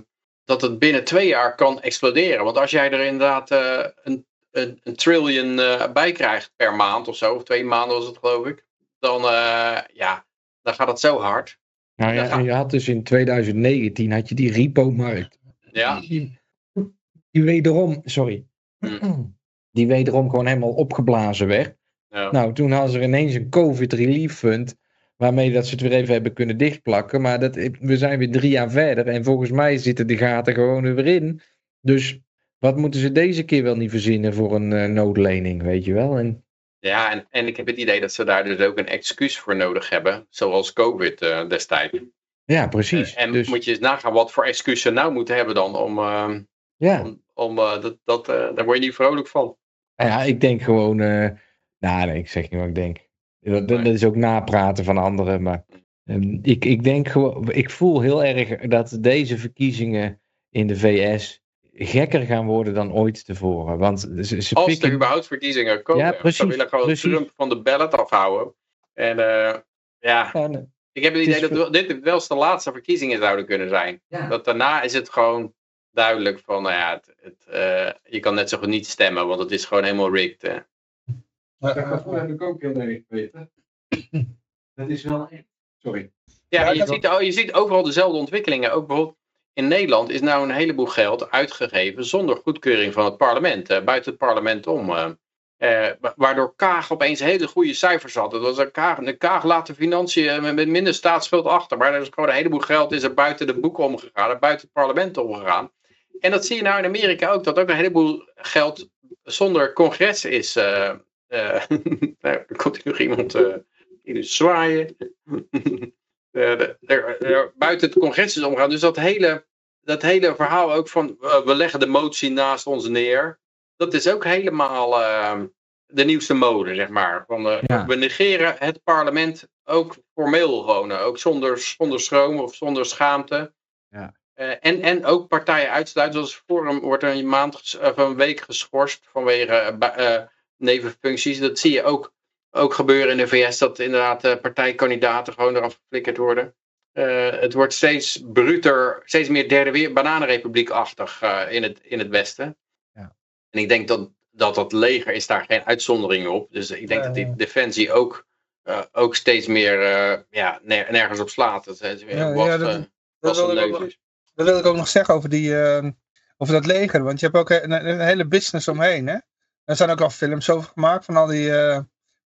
dat het binnen twee jaar kan exploderen. Want als jij er inderdaad eh, een, een, een trillion eh, bij krijgt per maand of zo, of twee maanden was het geloof ik, dan, eh, ja, dan gaat het zo hard. nou ja, en je had dus in 2019 had je die repo-markt. Ja, Die, die wederom, sorry, die wederom gewoon helemaal opgeblazen werd. ja. Nou, toen hadden ze er ineens een COVID Relief Fund. Waarmee dat ze het weer even hebben kunnen dichtplakken. Maar dat, we zijn weer drie jaar verder. En volgens mij zitten de gaten gewoon er weer in. Dus wat moeten ze deze keer wel niet verzinnen voor een eh, noodlening, weet je wel? En, ja en, en ik heb het idee dat ze daar dus ook een excuus voor nodig hebben, zoals COVID eh, destijds. ja, precies. En dus, moet je eens nagaan wat voor excuus ze nou moeten hebben dan om, eh, ja. om, om eh, dat, dat, eh, daar word je niet vrolijk van. Nou ja, ik denk gewoon. eh nou, nee, ik zeg niet wat ik denk. Dat, is ook napraten van anderen. Maar ehm, ik, ik denk gewoon. Ik voel heel erg dat deze verkiezingen in de VS gekker gaan worden dan ooit tevoren. Want ze, ze Als er überhaupt verkiezingen komen. Ja, Ze precies, willen gewoon precies. Trump van de ballot afhouden. En eh, ja, Ja, nee. ik heb het Het idee dat dit wel eens de laatste verkiezingen zouden kunnen zijn. Ja. Dat daarna is het gewoon duidelijk van, nou ja, het, het, eh, je kan net zo goed niet stemmen, want het is gewoon helemaal rigged. hè. Dat gevoel heb ik ook heel erg, Peter. Dat is wel echt... Sorry. Ja, Ja, je, dat- ziet, je ziet overal dezelfde ontwikkelingen. Ook bijvoorbeeld in Nederland is nou een heleboel geld uitgegeven zonder goedkeuring van het parlement, eh, buiten het parlement om. eh. Eh, wa- waardoor Kaag opeens hele goede cijfers had. Dat was een Kaag, de Kaag laat de financiën eh, met, minder staatsschuld achter. Maar er is gewoon een heleboel geld is er buiten de boeken omgegaan, er buiten het parlement omgegaan. En dat zie je nou in Amerika ook, dat ook een heleboel geld zonder congres is. eh, nou, er komt hier nog iemand eh in zwaaien. Eh, de- er- er- buiten het congres is omgaan. Dus dat hele, dat hele verhaal ook van we leggen de motie naast ons neer. Dat is ook helemaal eh, de nieuwste mode, zeg maar. Van, Ja. We negeren het parlement ook formeel gewoon. ook zonder, zonder schroom of zonder schaamte. Ja. En, en ook partijen uitsluiten. Zoals Forum wordt een maand of een week geschorst vanwege nevenfuncties. Dat zie je ook, ook gebeuren in de VS. Dat inderdaad eh, partijkandidaten gewoon eraf geflikkerd worden. Eh, het wordt steeds bruter, steeds meer derde weer bananenrepubliek-achtig eh, in, het, in het Westen. Ja. En ik denk dat, dat dat leger is daar geen uitzondering op. Dus ik denk dat die defensie ook, ook steeds meer ja, ner- nergens op slaat. Dat is weer Ja, ja, dat- wil, ik ook nog, dat wil ik ook nog zeggen over, die, eh, over dat leger. Want je hebt ook een, een hele business omheen. Hè? Er zijn ook al films over gemaakt van al die, eh,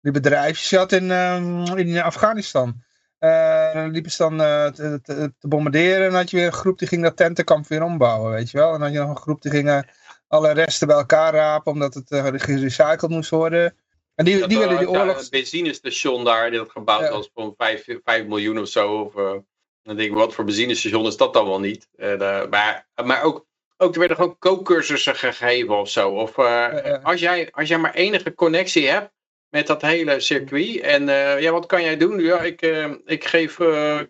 die bedrijfjes. Je had in, ehm, in Afghanistan. Eh, dan liepen ze dan eh, te, te, te bombarderen. En dan had je weer een groep die ging dat tentenkamp weer ombouwen. Weet je wel? En dan had je nog een groep die ging alle resten bij elkaar rapen. Omdat het gerecycled moest worden. En die, Dat die willen die oorlog... Een benzinestation daar, die dat gebouwd Ja. was voor 5, 5 miljoen of zo. Of, dan denk ik, wat voor benzinestation is dat dan wel niet? Maar maar ook, ook, er werden gewoon kookcursussen gegeven of zo. Of eh, als, jij, als jij maar enige connectie hebt met dat hele circuit. En eh, ja, wat kan jij doen? Ja, ik, eh, ik geef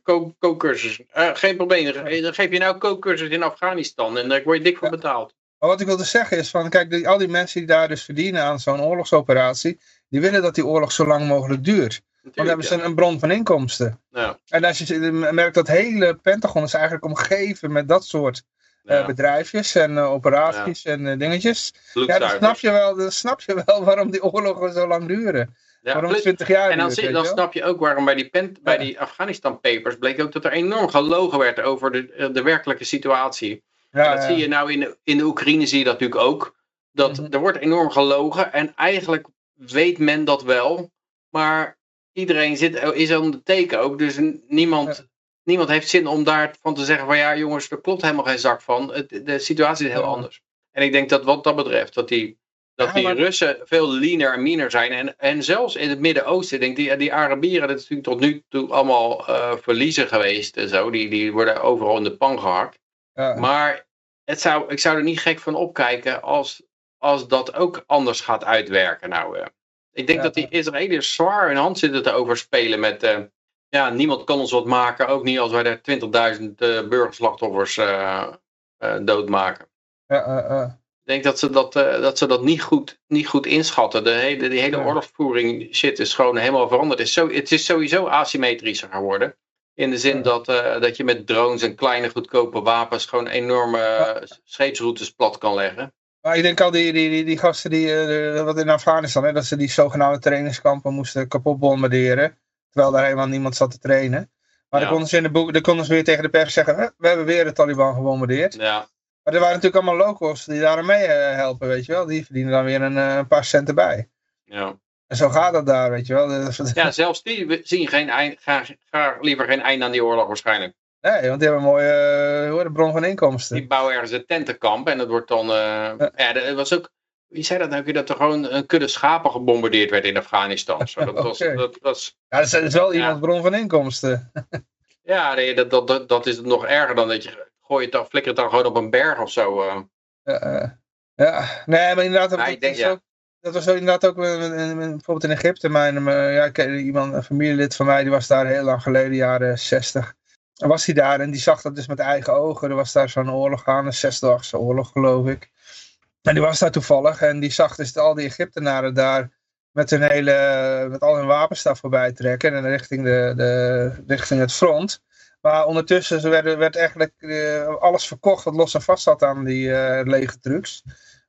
kook- kookcursussen. Geen probleem. Dan ge- dan geef je nou kookcursus in Afghanistan. En daar word je dik voor betaald. Maar wat ik wilde zeggen is van, kijk, die, al die mensen die daar dus verdienen aan zo'n oorlogsoperatie, die willen dat die oorlog zo lang mogelijk duurt. Want dan hebben ze een, een bron van inkomsten. Ja, En als je merkt dat hele Pentagon is eigenlijk omgeven met dat soort ja. bedrijfjes en eh, operaties en eh, dingetjes. Ja, dan snap, je wel, dan snap je wel waarom die oorlogen zo lang duren. Ja, waarom plus- 20 jaar En dan, duurt, dan snap je ook waarom bij die, pen, bij die Afghanistan papers bleek ook dat er enorm gelogen werd over de, de werkelijke situatie. Ja, dat zie je nou in de, in de Oekraïne zie je dat natuurlijk ook. Dat Mhm. er wordt enorm gelogen en eigenlijk weet men dat wel. Maar iedereen zit, is aan de teken ook. Dus niemand. Niemand heeft zin om daarvan te zeggen van ja jongens, er klopt helemaal geen zak van. Het, de situatie is heel Ja. anders. En ik denk dat wat dat betreft, dat die, dat Ja, die maar- Russen veel leaner en meaner zijn. En, en zelfs in het Midden-Oosten, denk ik, die, die Arabieren, dat is natuurlijk tot nu toe allemaal eh, verliezen geweest en zo. Die, die worden overal in de pan gehakt. Ja. Maar het zou, ik zou er niet gek van opkijken als, als dat ook anders gaat uitwerken. Nou, eh, ik denk dat die Israëliërs zwaar hun hand zitten te overspelen met... eh, ja, niemand kan ons wat maken, ook niet als wij er 20.000 eh burgerslachtoffers eh, eh, doodmaken. Ik denk dat ze dat, dat, ze dat niet, goed, niet goed inschatten. De hele, die hele oorlogsvoering shit is gewoon helemaal veranderd. Het is, zo, het is sowieso asymmetrischer geworden. In de zin dat, dat je met drones en kleine goedkope wapens gewoon enorme scheepsroutes plat kan leggen. Maar ik denk al die, die, die, die gasten die, wat in Afghanistan, hè, dat ze die zogenaamde trainingskampen moesten kapot bombarderen. Terwijl daar helemaal niemand zat te trainen. Maar Ja. dan konden ze in de boek, dan konden ze weer tegen de pers zeggen, "Hè, we hebben weer de Taliban gebombardeerd. Ja, Maar er waren natuurlijk allemaal locals die daar mee eh, helpen, weet je wel. Die verdienen dan weer een, eh, een paar centen bij. ja. En zo gaat dat daar, weet je wel. Ja, zelfs die zien geen eind, graag, graag liever geen einde aan die oorlog waarschijnlijk. Nee, want die hebben een mooie het, bron van inkomsten. Die bouwen ergens een tentenkamp en dat wordt dan... eh, ja, dat was ook... Wie zei dat nou? Dat er gewoon een kudde schapen gebombardeerd werd in Afghanistan. Zo, dat, was, dat was Ja, dat is, wel Ja. iemands bron van inkomsten. Ja, nee, dat, dat, dat, dat is nog erger dan dat je gooi het dan, flikker het dan gewoon op een berg of zo. eh. Ja, eh, ja, nee, maar inderdaad, dat, denk, ook, dat was ook inderdaad ook bijvoorbeeld in Egypte. Mijn, mijn- ja, ik ken iemand, een familielid van mij, die was daar heel lang geleden, jaren 60. En was hij daar en die zag dat dus met eigen ogen. Er was daar zo'n oorlog aan, een zesdagse oorlog geloof ik. En die was daar toevallig en die zag dus al die Egyptenaren daar met hun hele, met al hun wapens daar voorbij trekken en richting, de, de, richting het front. Maar ondertussen ze werden, werd eigenlijk eh, alles verkocht wat los en vast zat aan die trucks.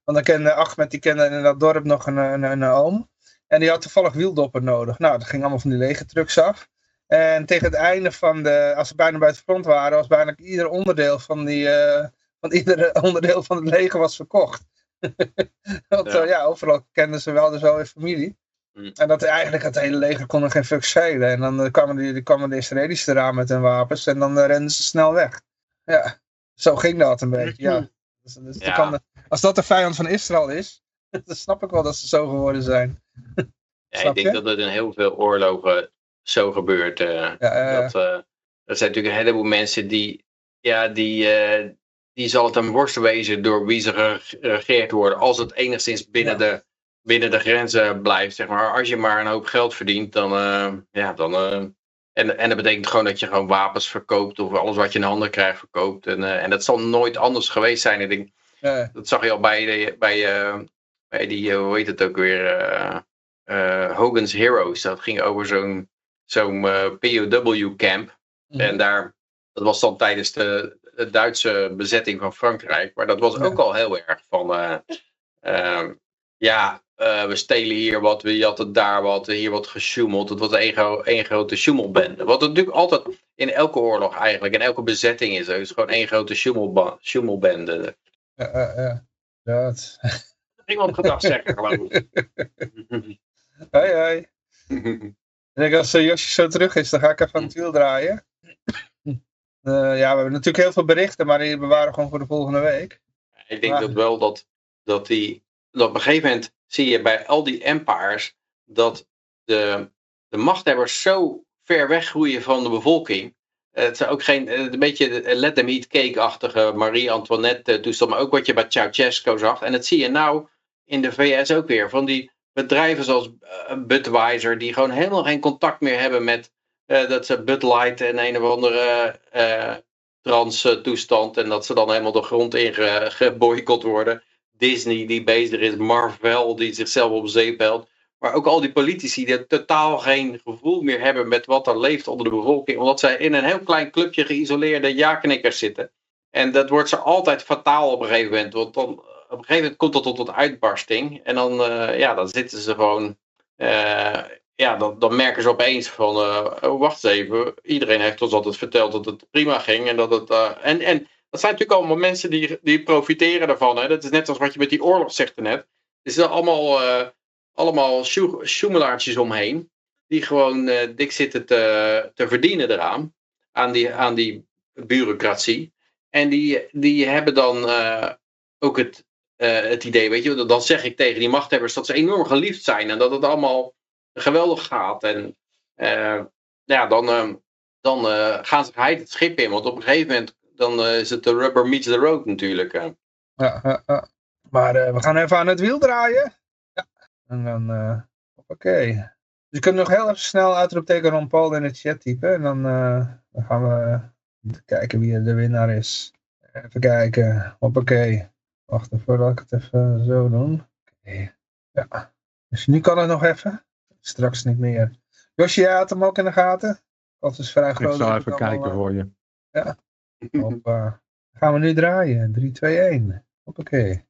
Want dan kende Ahmed, die kende in dat dorp nog een, een, een oom. En die had toevallig wieldoppen nodig. Nou, dat ging allemaal van die lege trucks af. En tegen het einde van de, als ze bijna bij het front waren, was bijna ieder onderdeel van die, eh, van ieder onderdeel van het leger was verkocht. Want Ja. ja. ja, overal kenden ze wel de zo in familie. Hmm. En dat eigenlijk het hele leger kon er geen fuck schelen. En dan eh, kwamen, die, die kwamen de Israëli's eraan met hun wapens en dan eh, renden ze snel weg. Ja, zo ging dat een beetje, ja. Dus, dus Ja. kan de- als dat de vijand van Israël is, dan snap ik wel dat ze zo geworden zijn. Ja, ik denk dat het in heel veel oorlogen zo gebeurt. eh, Ja, eh, dat, eh, er zijn natuurlijk een heleboel mensen die, ja, die, eh, die zal het een worst wezen door wie ze geregeerd worden. Als het enigszins binnen, Ja. de, binnen de grenzen blijft, zeg maar. Als je maar een hoop geld verdient, dan, eh, ja, dan, eh, en, en dat betekent gewoon dat je gewoon wapens verkoopt of alles wat je in handen krijgt verkoopt. En, eh, en dat zal nooit anders geweest zijn. Ik denk, ja, dat zag je al bij, de, bij, bij die, hoe heet het ook weer, Hogan's Heroes. Dat ging over zo'n zo'n POW-camp. Mhm. En daar, dat was dan tijdens de, de Duitse bezetting van Frankrijk. Maar dat was ook al heel erg van, eh, ehm, ja, eh, we stelen hier wat, we jatten daar wat, hier wordt gesjoemeld. Het was één, gro- één grote sjoemelbende. Wat het natuurlijk altijd in elke oorlog eigenlijk, in elke bezetting is. Het is gewoon één grote sjoemelbende. ja, ja, ja. Dat. Iemand gedacht zeggen, geloof ik. Hoi, hoi. Ik denk als uh, Josje zo terug is, dan ga ik even aan het wiel draaien. Eh, ja, we hebben natuurlijk heel veel berichten, maar die bewaren we gewoon voor de volgende week. Ik denk dat wel dat, dat die. Dat op een gegeven moment zie je bij al die empires dat de, de machthebbers zo ver weggroeien van de bevolking. Eh, Het is ook geen, eh, een beetje de let them eat cake-achtige Marie-Antoinette toestand, maar ook wat je bij Ceausescu zag. En dat zie je nou in de VS ook weer. Van die bedrijven zoals Budweiser, die gewoon helemaal geen contact meer hebben met dat ze Bud Light en een of andere eh, trans eh, toestand. En dat ze dan helemaal de grond in ge- geboycott worden. Disney die bezig is, Marvel die zichzelf op zee pelt. Maar ook al die politici die totaal geen gevoel meer hebben met wat er leeft onder de bevolking. Omdat zij in een heel klein clubje geïsoleerde ja-knikkers zitten. En dat wordt ze altijd fataal op een gegeven moment. Want dan, op een gegeven moment komt dat tot een uitbarsting. En dan, eh, ja, dan zitten ze gewoon... eh, ja, dan, merken ze opeens van... eh, oh, wacht eens even. Iedereen heeft ons altijd verteld dat het prima ging. En dat het... eh, en, en dat zijn natuurlijk allemaal mensen die, die profiteren daarvan. Hè? Dat is net als wat je met die oorlog zegt net. Er zitten allemaal, eh allemaal sjoe- sjoemelaartjes omheen. Die gewoon dik zitten te, te verdienen eraan. Aan die, aan die bureaucratie. En die, die hebben dan ook het, het idee, weet je, dan zeg ik tegen die machthebbers dat ze enorm geliefd zijn. En dat het allemaal geweldig gaat. En eh, ja, dan, eh, dan eh, gaan ze geheid het schip in. Want op een gegeven moment dan eh, is het de rubber meets the road natuurlijk. Ja, ja. Maar we gaan even aan het wiel draaien. Ja. En dan, eh oké. Dus je kunt nog heel even snel uitroepteken Ron Paul in de chat typen. En dan, dan gaan we kijken wie de winnaar is. Even kijken. Hoppakee. Wacht even voordat ik het even zo doen. Ja. Dus nu kan het nog even. Straks niet meer. Josje, jij had hem ook in de gaten? Of is vrij groot. Ik zal dat even allemaal, kijken voor je. Hoppa. gaan we nu draaien. 3, 2, 1. Hoppakee.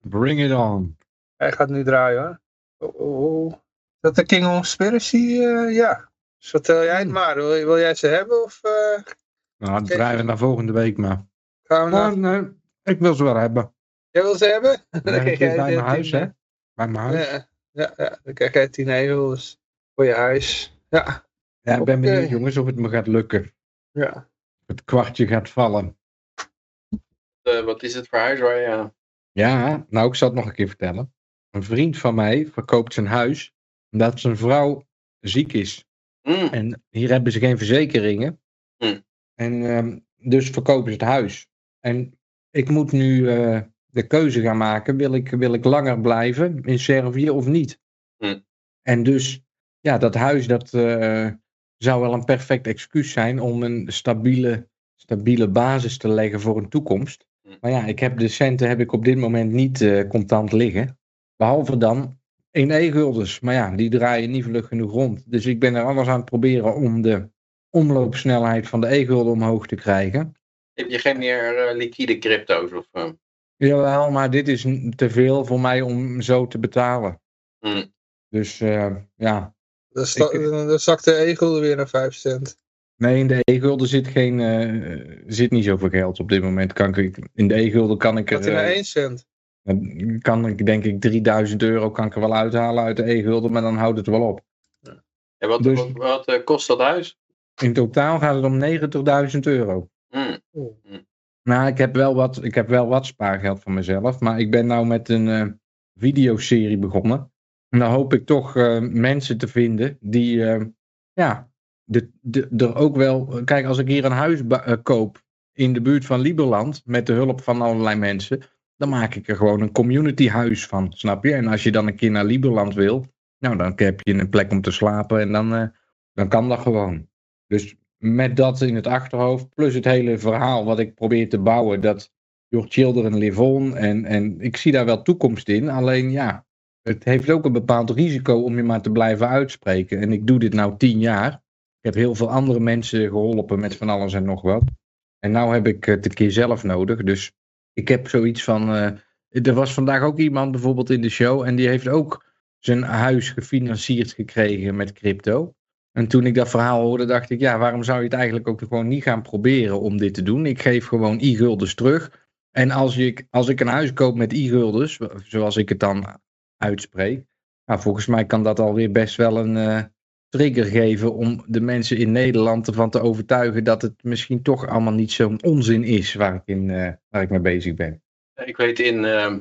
Bring it on. Hij gaat nu draaien hoor. Oh, oh, oh. Is dat de King of Conspiracy? Eh, ja. Dus vertel jij het Hmm. maar. Wil, wil jij ze hebben of eh, Nou, dat Oké. draaien we naar volgende week maar. gaan we naar... Nou, nee, ik wil ze wel hebben. Jij wil ze hebben? Ja, Dan is jij bij mijn huis, hè? Bij mijn huis. Ja, ja, ja, dan krijg jij 10 egels voor je huis. Ja, Ja, ik ben benieuwd jongens of het me gaat lukken. ja. Of het kwartje gaat vallen. Eh, wat is het voor huis waar je... eh, Ja, nou ik zal het nog een keer vertellen. Een vriend van mij verkoopt zijn huis omdat zijn vrouw ziek is. mm, En hier hebben ze geen verzekeringen. Hmm. En ehm, dus verkopen ze het huis. En ik moet nu eh, de keuze gaan maken. Wil ik, wil ik langer blijven in Servië of niet? Hmm. En dus, ja, dat huis dat eh, zou wel een perfect excuus zijn om een stabiele, stabiele basis te leggen voor een toekomst. Hmm. Maar ja, ik heb de centen heb ik op dit moment niet eh, contant liggen. Behalve dan in e-guldens. Maar ja, die draaien niet vlug genoeg rond. Dus ik ben er alles aan het proberen om de omloopsnelheid van de e-gulden omhoog te krijgen. heb je geen meer eh, liquide crypto's? Of, Jawel, maar dit is te veel voor mij om zo te betalen. mm. Dus eh, ja, Dan, sta- Ik- dan zakt de egel weer naar 5 cent. nee, in de e-gulden zit, geen, eh, zit niet zoveel geld op dit moment. Kan ik, in de e-gulden kan ik Gaat hij er, naar eh, 1 cent. dan kan ik denk ik 3000 euro kan ik er wel uithalen uit de e-gulden, maar dan houdt het wel op. En wat, Dus- wat, wat eh, kost dat huis? In totaal gaat het om 90.000 euro. Mm. Nou, ik heb wel wat, ik heb wel wat spaargeld van mezelf. Maar ik ben nou met een eh, videoserie begonnen. En dan hoop ik toch eh, mensen te vinden die, eh, ja, de, de, er ook wel... Kijk, als ik hier een huis koop in de buurt van Lieberland, met de hulp van allerlei mensen, dan maak ik er gewoon een community huis van, snap je? En als je dan een keer naar Lieberland wil, nou, dan heb je een plek om te slapen en dan, dan kan dat gewoon. Dus met dat in het achterhoofd, plus het hele verhaal wat ik probeer te bouwen, dat Your Children Live On, en, en ik zie daar wel toekomst in, alleen ja, het heeft ook een bepaald risico om je maar te blijven uitspreken. En ik doe dit nou tien jaar. Ik heb heel veel andere mensen geholpen met van alles en nog wat. En nou heb ik het een keer zelf nodig, dus ik heb zoiets van, eh, er was vandaag ook iemand bijvoorbeeld in de show, en die heeft ook zijn huis gefinancierd gekregen met crypto. En toen ik dat verhaal hoorde, dacht ik, ja, waarom zou je het eigenlijk ook gewoon niet gaan proberen om dit te doen? Ik geef gewoon e-guldens terug. En als ik, als ik een huis koop met e-guldens, zoals ik het dan uitspreek, nou, volgens mij kan dat alweer best wel een eh, trigger geven om de mensen in Nederland ervan te overtuigen dat het misschien toch allemaal niet zo'n onzin is waar ik, in, eh, waar ik mee bezig ben. Ik weet in ehm,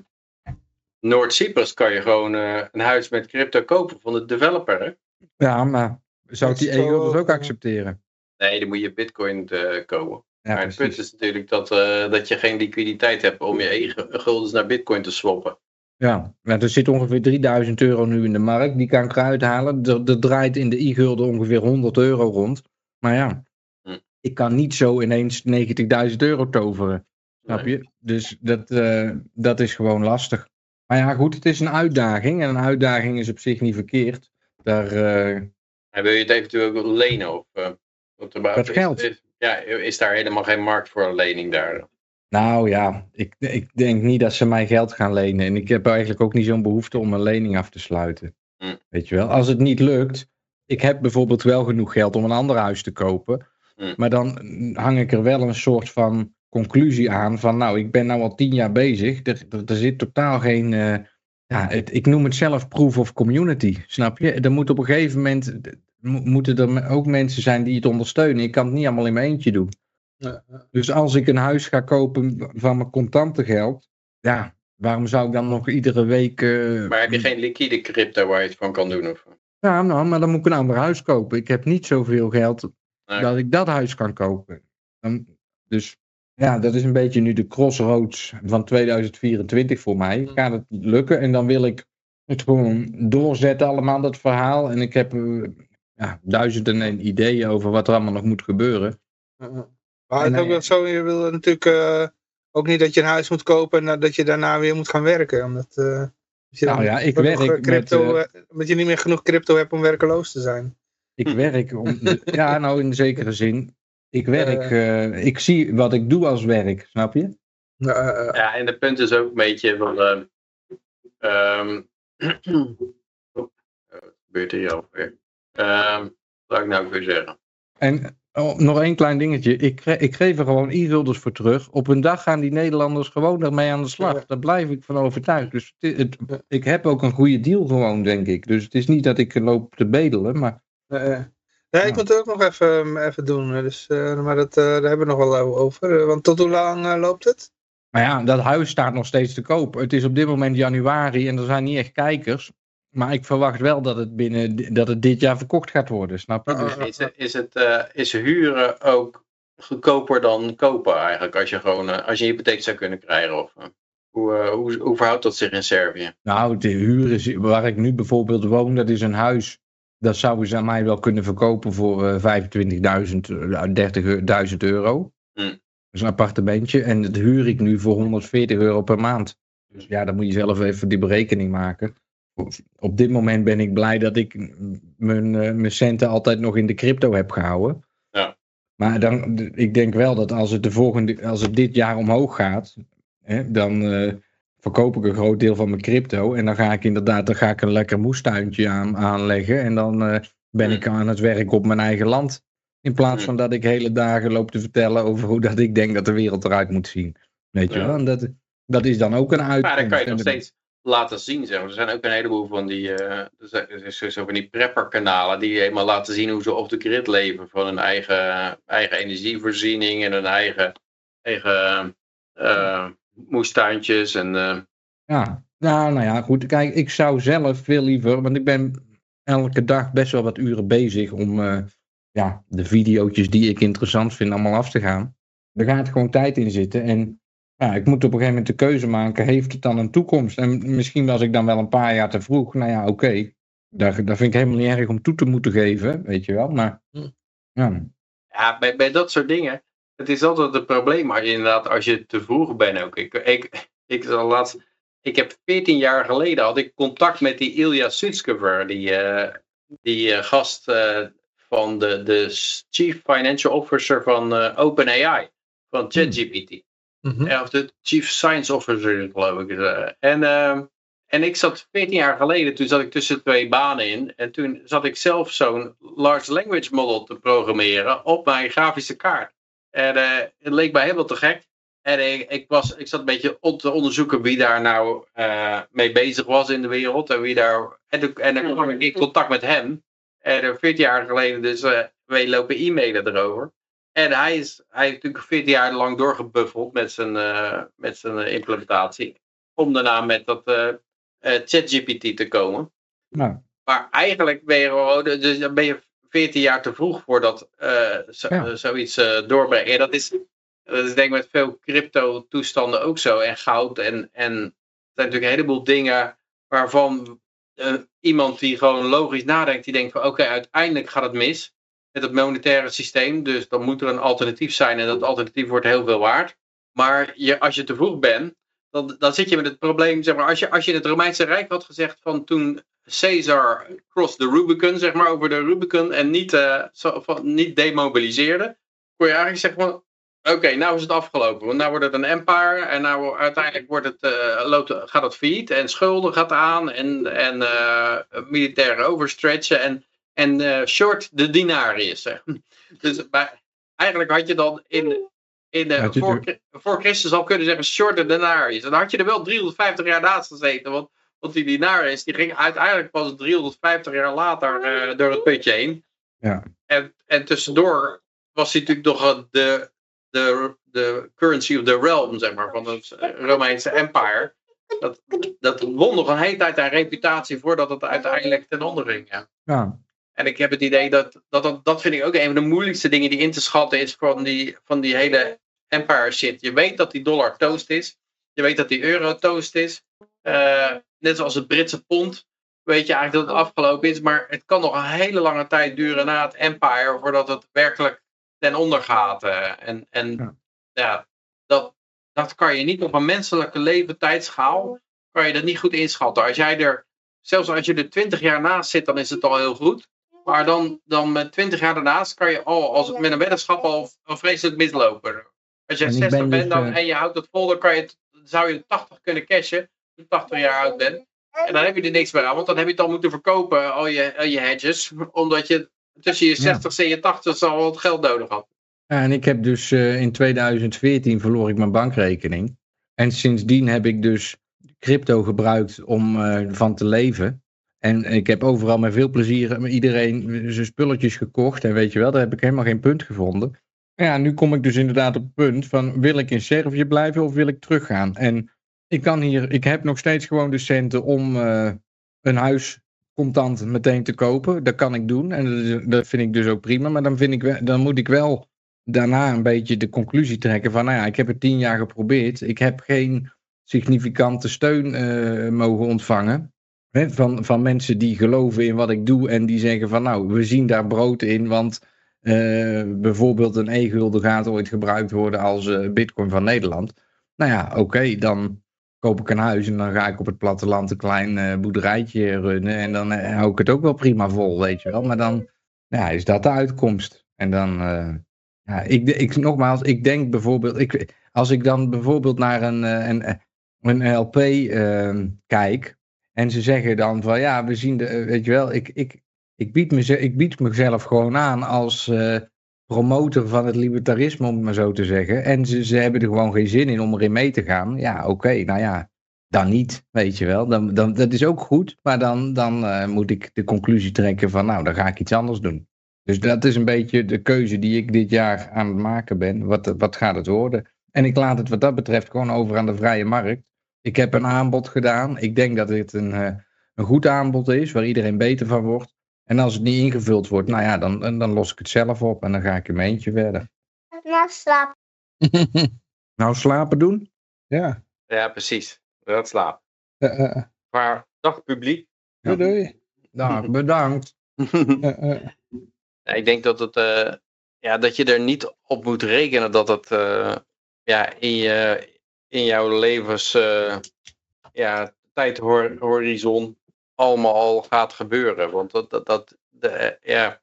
Noord-Cyprus kan je gewoon eh, een huis met crypto kopen van de developer. Hè? Ja, maar zou ik die Dat is e-guldens wel- ook accepteren? Nee, dan moet je bitcoin eh kopen. Ja, maar het punt is natuurlijk dat, eh, dat je geen liquiditeit hebt om je eigen guldens naar bitcoin te swappen. Ja, nou, er zit ongeveer 3000 euro nu in de markt. Die kan ik eruit halen. Er, er draait in de e-gulden ongeveer 100 euro rond. Maar ja, Hm. ik kan niet zo ineens 90.000 euro toveren. Snap Nee. je? Dus dat, eh, dat is gewoon lastig. Maar ja, goed, het is een uitdaging. En een uitdaging is op zich niet verkeerd. Daar, eh, En wil je het eventueel ook lenen? Of, eh, wat er Met geld? Is, ja, is daar helemaal geen markt voor een lening daar? nou ja, ik, ik denk niet dat ze mij geld gaan lenen. En ik heb eigenlijk ook niet zo'n behoefte om een lening af te sluiten. Hm. Weet je wel, als het niet lukt. Ik heb bijvoorbeeld wel genoeg geld om een ander huis te kopen. Hm. Maar dan hang ik er wel een soort van conclusie aan van nou, ik ben nou al tien jaar bezig. Er, er, er zit totaal geen, eh, ja, het, ik noem het zelf proof of community, snap je? Er moet op een gegeven moment, mo- moeten er ook mensen zijn die het ondersteunen. Ik kan het niet allemaal in mijn eentje doen. Ja. Dus als ik een huis ga kopen van mijn contante geld, ja, waarom zou ik dan nog iedere week... eh, Maar heb je geen liquide crypto waar je het van kan doen? Of? Ja, nou, maar dan moet ik een ander huis kopen. Ik heb niet zoveel geld Nee. dat ik dat huis kan kopen. Dan, dus ja, dat is een beetje nu de crossroads van 2024 voor mij. Mm. Gaat het lukken? En dan wil ik het gewoon doorzetten allemaal, dat verhaal. En ik heb eh, ja, duizenden en ideeën over wat er allemaal nog moet gebeuren. Maar En het is ook hij- wel zo, je wil natuurlijk eh, ook niet dat je een huis moet kopen en dat je daarna weer moet gaan werken. Omdat, eh, je Nou ja, ik werk eh, met, crypto, eh, eh, omdat je niet meer genoeg crypto hebt om werkeloos te zijn. Ik werk, om, ja, nou in zekere zin. Ik werk, eh, ik zie wat ik doe als werk, snap je? Ja, eh, eh, Ja, en de punt is ook een beetje van... ehm ehm, oh, eh, wat gebeurt hier alweer? Ehm wat zou ik nou weer zeggen? En oh, nog één klein dingetje. Ik, ik geef er gewoon e-gulders voor terug. Op een dag gaan die Nederlanders gewoon ermee aan de slag. Daar blijf ik van overtuigd. Dus het, het- ik heb ook een goede deal gewoon, denk ik. Dus het is niet dat ik loop te bedelen, maar... eh, eh. Ja, ik Ja. moet het ook nog even, eh, even doen. Dus, eh, maar dat, eh, daar hebben we nog wel over. eh, Want tot hoe lang loopt het? Maar ja, dat huis staat nog steeds te koop. Het is op dit moment januari en er zijn niet echt kijkers. Maar ik verwacht wel dat het binnen dat het dit jaar verkocht gaat worden, snap je? Dus. Is, het- is, het, eh, is huren ook goedkoper dan kopen eigenlijk? Als je gewoon eh, als je een hypotheek zou kunnen krijgen? Of, hoe, eh, hoe, hoe verhoudt dat zich in Servië? Nou, de huur is, waar ik nu bijvoorbeeld woon, dat is een huis. Dat zouden ze aan mij wel kunnen verkopen voor eh 25.000, eh, 30.000 euro. Hm. Dat is een appartementje. En dat huur ik nu voor 140 euro per maand. Dus ja, dan moet je zelf even die berekening maken. Op dit moment ben ik blij dat ik mijn, eh, mijn centen altijd nog in de crypto heb gehouden. Ja. Maar dan, ik denk wel dat als het, de volgende, als het dit jaar omhoog gaat, hè, dan eh, verkoop ik een groot deel van mijn crypto. En dan ga ik inderdaad dan ga ik een lekker moestuintje aan, aanleggen. En dan eh, ben ik aan het werk op mijn eigen land. In plaats Hmm. van dat ik hele dagen loop te vertellen over hoe dat ik denk dat de wereld eruit moet zien. Weet je wel? En dat, dat is dan ook een uitkomst. Maar dan kan je nog steeds laten zien. Zeg. maar. Er zijn ook een heleboel van die, zo van die prepper-kanalen die helemaal laten zien hoe ze off the grid leven. Van hun eigen, eigen energievoorziening en hun eigen, eigen eh, moestuintjes. En, eh, Ja, nou, nou ja, goed. Kijk, ik zou zelf veel liever, want ik ben elke dag best wel wat uren bezig om eh, ja, de video's die ik interessant vind allemaal af te gaan. Daar gaat gewoon tijd in zitten. En ja, ik moet op een gegeven moment de keuze maken, heeft het dan een toekomst? En misschien was ik dan wel een paar jaar te vroeg. Nou ja, oké. Daar, daar vind ik helemaal niet erg om toe te moeten geven, weet je wel. Maar Hm. ja, ja, bij, bij dat soort dingen. Het is altijd een probleem als je inderdaad als je te vroeg bent ook. Ik, ik, ik, zal laatst, ik heb 14 jaar geleden had ik contact met die Ilya Sutskever, die, eh, die eh, gast eh, van de, de Chief Financial Officer van OpenAI, van ChatGPT. Mhm. Of de Chief Science Officer, geloof ik. En, ehm, en ik zat 14 jaar geleden, toen zat ik tussen twee banen in. En toen zat ik zelf zo'n large language model te programmeren op mijn grafische kaart. En eh, het leek mij helemaal te gek. En ik, ik, was, ik zat een beetje on- te onderzoeken wie daar nou eh, mee bezig was in de wereld. En, wie daar, en, en dan kwam ik in contact met hem. En eh, 14 jaar geleden dus eh wij lopen e-mailen erover. En hij, is, hij heeft natuurlijk 14 jaar lang doorgebuffeld met zijn, eh, met zijn implementatie. Om daarna met dat eh, eh, ChatGPT te komen. nou, Maar eigenlijk ben je gewoon, dus dan ben je 14 jaar te vroeg voor dat eh, zo- Ja. eh, zoiets eh, doorbrengen. En dat is, dat is denk ik met veel crypto toestanden ook zo. En goud en, en er zijn natuurlijk een heleboel dingen waarvan eh, iemand die gewoon logisch nadenkt, die denkt van oké, uiteindelijk gaat het mis met het monetaire systeem. Dus dan moet er een alternatief zijn en dat alternatief wordt heel veel waard. Maar je, als je te vroeg bent, dan, dan zit je met het probleem, zeg maar, als je, als je het Romeinse Rijk had gezegd van toen Caesar crossed the Rubicon, zeg maar, over de Rubicon en niet, eh, zo, van, niet demobiliseerde, kon je eigenlijk zeggen van, oké, nou is het afgelopen, want nou wordt het een empire en nou uiteindelijk wordt het, eh, loopt, gaat het failliet en schulden gaat aan en, en eh, militaire overstretchen en, en short de denarius. Zeg. Dus eigenlijk had je dan in, in je voor, de- voor Christus al kunnen zeggen short de denarius. En dan had je er wel 350 jaar naast gezeten, want, want die denarius die ging uiteindelijk pas 350 jaar later eh, door het putje heen. Ja. En, en tussendoor was hij natuurlijk nog de, de, de currency of the realm, zeg maar, van het Romeinse empire. Dat, dat won nog een hele tijd aan reputatie voordat het uiteindelijk ten onder ging. Ja. Ja. En ik heb het idee dat, dat, dat, dat vind ik ook een van de moeilijkste dingen die in te schatten is van die, van die hele empire shit. Je weet dat die dollar toast is. Je weet dat die euro toast is. Eh, net zoals het Britse pond. Weet je eigenlijk dat het afgelopen is. Maar het kan nog een hele lange tijd duren na het empire voordat het werkelijk ten onder gaat. eh. en en Ja. ja, dat, dat kan je niet op een menselijke levenstijdschaal kan je dat niet goed inschatten. Als jij er, zelfs als je er 20 jaar naast zit, dan is het al heel goed. Maar dan, dan met 20 jaar daarnaast kan je al als, met een weddenschap al, al vreselijk mislopen. Als ik 60 ben bent dus, dan, eh, en je houdt het vol, dan kan je zou je 80 kunnen cashen. Als je 80 jaar oud bent. En dan heb je er niks meer aan, want dan heb je het al moeten verkopen, al je, al je hedges. Omdat je tussen je Ja. 60 en je 80 al wat geld nodig had. Ja, en ik heb dus eh, in 2014 verloor ik mijn bankrekening. En sindsdien heb ik dus crypto gebruikt om eh, van te leven. En ik heb overal met veel plezier met iedereen zijn spulletjes gekocht. En weet je wel, daar heb ik helemaal geen punt gevonden. Ja, nu kom ik dus inderdaad op het punt van wil ik in Servië blijven of wil ik teruggaan? En ik kan hier, ik heb nog steeds gewoon de centen om eh, een huis contant meteen te kopen. Dat kan ik doen en dat, vind ik dus ook prima. Maar dan, vind ik, dan moet ik wel daarna een beetje de conclusie trekken van, nou ja, ik heb het tien jaar geprobeerd. Ik heb geen significante steun eh, mogen ontvangen. Van, van mensen die geloven in wat ik doe en die zeggen van, nou, we zien daar brood in, want eh, bijvoorbeeld een e-gulden gaat ooit gebruikt worden als bitcoin van Nederland. Nou ja, oké, dan koop ik een huis en dan ga ik op het platteland een klein eh, boerderijtje runnen en dan eh, hou ik het ook wel prima vol, weet je wel. Maar dan ja, is dat de uitkomst. En dan, eh, ja, ik, ik, nogmaals, ik denk bijvoorbeeld, ik, als ik dan bijvoorbeeld naar een, een, LP eh, kijk en ze zeggen dan van ja, we zien de, weet je wel, ik, ik, ik, bied, ik bied mezelf gewoon aan als promotor van het libertarisme, om het maar zo te zeggen. En ze, ze hebben er gewoon geen zin in om erin mee te gaan. Ja, oké, nou ja, dan niet, weet je wel. Dan, dan, dat is ook goed, maar dan, dan eh, moet ik de conclusie trekken van nou, dan ga ik iets anders doen. Dus dat is een beetje de keuze die ik dit jaar aan het maken ben. Wat, wat gaat het worden? En ik laat het wat dat betreft gewoon over aan de vrije markt. Ik heb een aanbod gedaan. Ik denk dat dit een, eh, een goed aanbod is, waar iedereen beter van wordt. En als het niet ingevuld wordt, nou ja, dan, dan los ik het zelf op en dan ga ik in mijn eentje verder. Nou, slaap. Nou, slapen doen? Ja. Ja, precies. Dat slaap. Eh, eh, Maar dag publiek. doei, doei. Nou, bedankt. Eh, eh. Ja, ik denk dat, het, eh, ja, dat je er niet op moet rekenen dat het eh, ja, in, je, in jouw levens eh, ja, tijdhorizon allemaal al gaat gebeuren. Want dat, dat, de, eh, ja,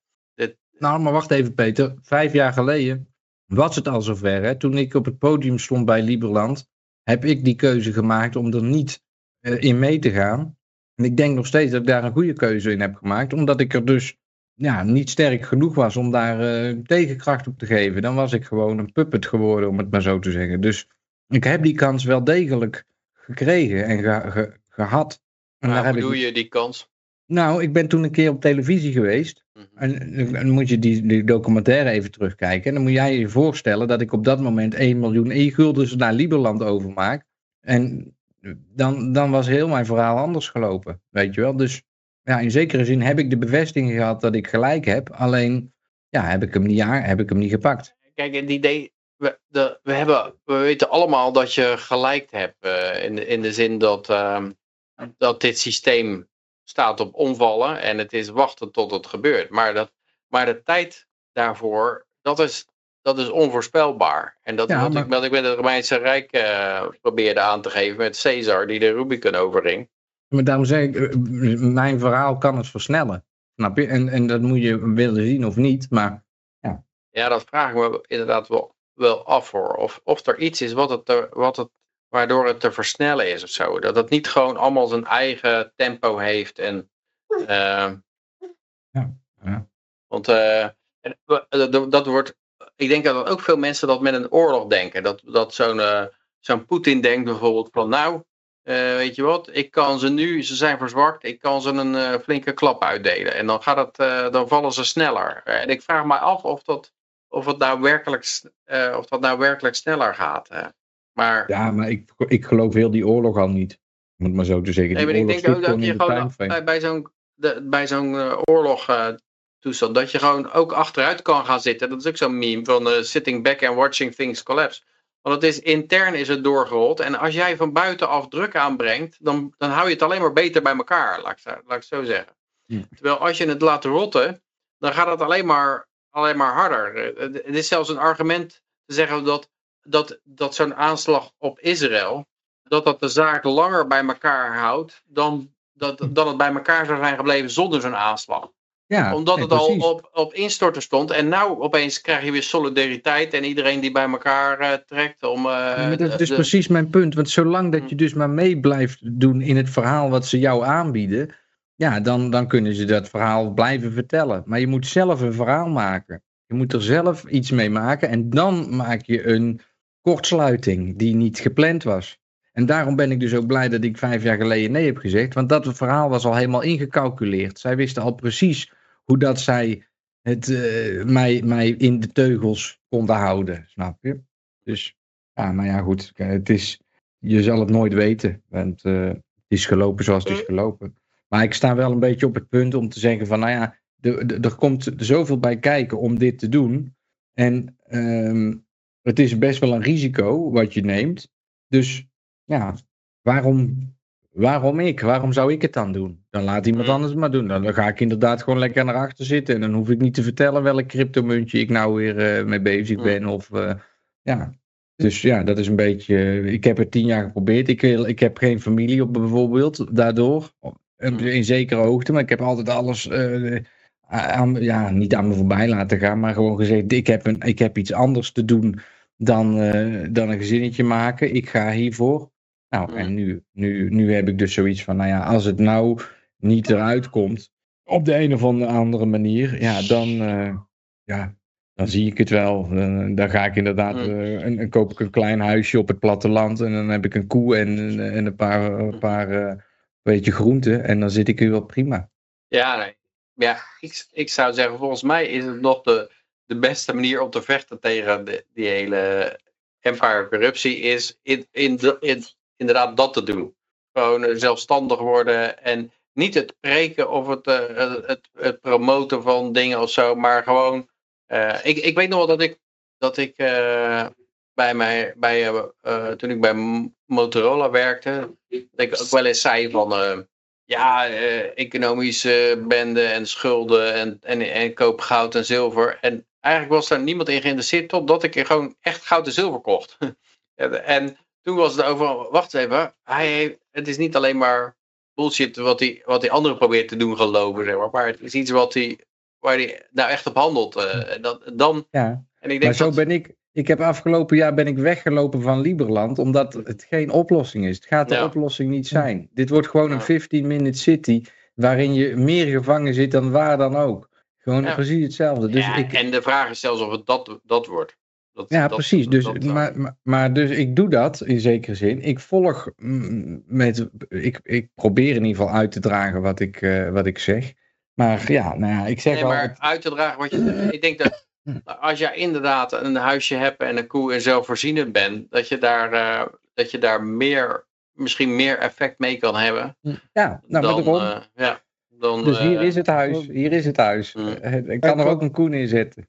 Nou, maar wacht even, Peter. Vijf jaar geleden was het al zover. Hè? Toen ik op het podium stond bij Liberland, heb ik die keuze gemaakt om er niet eh, in mee te gaan. En ik denk nog steeds dat ik daar een goede keuze in heb gemaakt, omdat ik er dus ja, niet sterk genoeg was om daar eh, tegenkracht op te geven. Dan was ik gewoon een puppet geworden, om het maar zo te zeggen. Dus ik heb die kans wel degelijk gekregen en ge- ge- gehad. En maar daar hoe heb ik... doe je die kans? Nou, ik ben toen een keer op televisie geweest. Mhm. En dan moet je die, die documentaire even terugkijken. En dan moet jij je voorstellen dat ik op dat moment 1 miljoen e-guldens naar Liberland overmaak. En dan, dan was heel mijn verhaal anders gelopen. Weet je wel? Dus ja, in zekere zin heb ik de bevestiging gehad dat ik gelijk heb. Alleen ja, heb ik hem niet, heb ik hem niet gepakt. Kijk, het idee, we, de, we, hebben, we weten allemaal dat je gelijk hebt. eh, in, de, in de zin dat, ehm, dat dit systeem staat op omvallen en het is wachten tot het gebeurt. Maar, dat, maar de tijd daarvoor, dat is, dat is onvoorspelbaar. En dat is Ja, wat, maar- ik, wat ik met het Romeinse Rijk eh, probeerde aan te geven met Caesar, die de Rubicon overging. Maar daarom zeg ik, eh, mijn verhaal kan het versnellen. Snap je? En, en dat moet je willen zien of niet. Maar Ja, dat vraag ik me inderdaad wel, wel af hoor. Of, of er iets is wat het, wat het, waardoor het te versnellen is of zo. Dat het niet gewoon allemaal zijn eigen tempo heeft. En, eh, Ja, ja. Want eh, eh, dat, dat wordt, ik denk dat ook veel mensen dat met een oorlog denken. Dat, dat zo'n eh, zo'n Poetin denkt bijvoorbeeld van nou, weet je wat, ik kan ze nu, ze zijn verzwakt, ik kan ze een flinke klap uitdelen. En dan, gaat het, dan vallen ze sneller. En ik vraag me af of dat, of het nou werkelijk, of dat nou werkelijk sneller gaat. Maar, ja, maar ik, ik geloof heel die oorlog al niet. Om het maar zo te zeggen. nee, maar ik denk ook dat je gewoon bij, bij zo'n bij zo'n eh, oorlog eh, toestand, dat je gewoon ook achteruit kan gaan zitten. Dat is ook zo'n meme van eh, sitting back and watching things collapse. Want het is intern is het doorgerold. En als jij van buitenaf druk aanbrengt, dan, dan hou je het alleen maar beter bij elkaar, laat ik, zo- laat ik het zo zeggen. Terwijl als je het laat rotten, dan gaat het alleen maar, alleen maar harder. Het is zelfs een argument te zeggen dat, dat, dat zo'n aanslag op Israël, dat dat de zaak langer bij elkaar houdt dan, dat, dan het bij elkaar zou zijn gebleven zonder zo'n aanslag. Ja, Omdat het al op, op instorten stond. En nou opeens krijg je weer solidariteit en iedereen die bij elkaar eh, trekt om... eh, Ja, dat is dus de- precies mijn punt. Want zolang dat je dus maar mee blijft doen in het verhaal wat ze jou aanbieden, ja, dan, dan kunnen ze dat verhaal blijven vertellen. Maar je moet zelf een verhaal maken. Je moet er zelf iets mee maken en dan maak je een kortsluiting die niet gepland was. En daarom ben ik dus ook blij dat ik vijf jaar geleden nee heb gezegd. Want dat verhaal was al helemaal ingecalculeerd. Zij wisten al precies hoe dat zij het, eh, mij, mij in de teugels konden houden. Snap je? Dus ja, maar ja, goed. Het is, je zal het nooit weten. Want eh, het is gelopen zoals het is gelopen. Maar ik sta wel een beetje op het punt om te zeggen van, nou ja, er- er er komt zoveel bij kijken om dit te doen. En ehm, het is best wel een risico wat je neemt. Dus ja, waarom, waarom ik? Waarom zou ik het dan doen? Dan laat iemand Hmm. anders het maar doen. Dan, ga ik inderdaad gewoon lekker naar achter zitten. En dan hoef ik niet te vertellen welk cryptomuntje ik nou weer eh, mee bezig Hmm. ben. Of eh, ja. Dus ja, dat is een beetje. Ik heb het tien jaar geprobeerd. Ik, wil, ik heb geen familie op bijvoorbeeld, daardoor. Hmm. In zekere hoogte, maar ik heb altijd alles. eh, aan, ja, niet aan me voorbij laten gaan, maar gewoon gezegd: ik heb, een, ik heb iets anders te doen dan, eh, dan een gezinnetje maken. Ik ga hiervoor. Nou, Mm. en nu, nu, nu heb ik dus zoiets van: nou ja, als het nou niet eruit komt, op de een of andere manier, ja, dan, eh, ja, dan zie ik het wel. Dan, dan ga ik inderdaad, Mm. eh, en, en koop ik een klein huisje op het platteland en dan heb ik een koe en, en een paar, een paar eh, beetje groenten en dan zit ik hier wel prima. Ja, nee. ja ik, ik zou zeggen, volgens mij is het nog de, de beste manier om te vechten tegen die hele empire corruptie, is in, in, in, inderdaad dat te doen. Gewoon eh, zelfstandig worden en niet het preken of het, eh, het, het, het promoten van dingen of zo, maar gewoon. eh, ik, ik weet nog wel dat ik, dat ik bij mij, bij, toen ik bij Motorola werkte, dat ik ook wel eens zei van. ja, economische bende en schulden en, en, en koop goud en zilver. En eigenlijk was daar niemand in geïnteresseerd totdat ik er gewoon echt goud en zilver kocht. en, en toen was het over, wacht even, hij het is niet alleen maar bullshit wat die, wat die anderen probeert te doen geloven, zeg maar, maar het is iets wat hij, waar hij nou echt op handelt. eh, en dat, dan, Ja, en ik denk maar zo dat, ben ik. Ik heb afgelopen jaar ben ik weggelopen van Liberland, omdat het geen oplossing is. Het gaat de Ja. oplossing niet zijn. Dit wordt gewoon een Ja. 15-minute city, waarin je meer gevangen zit dan waar dan ook. Gewoon Ja. precies hetzelfde. Dus ja, ik, en de vraag is zelfs of het dat, dat wordt. Dat, Ja, dat- precies. Dus, dat, maar, maar, maar dus ik doe dat in zekere zin. Ik volg mm, met. Ik, ik probeer in ieder geval uit te dragen wat ik, eh, wat ik zeg. Maar ja, nou ja, ik zeg Nee, al. maar uit te dragen wat je. Ik denk dat als je inderdaad een huisje hebt en een koe en zelfvoorzienend bent, dat je daar, eh, dat je daar meer, misschien meer effect mee kan hebben. ja, nou, maar dan, daarom. eh, ja, dan, dus hier eh, is het huis. Hier is het huis. Mm. Eh, Ik kan er ook een koe neerzetten.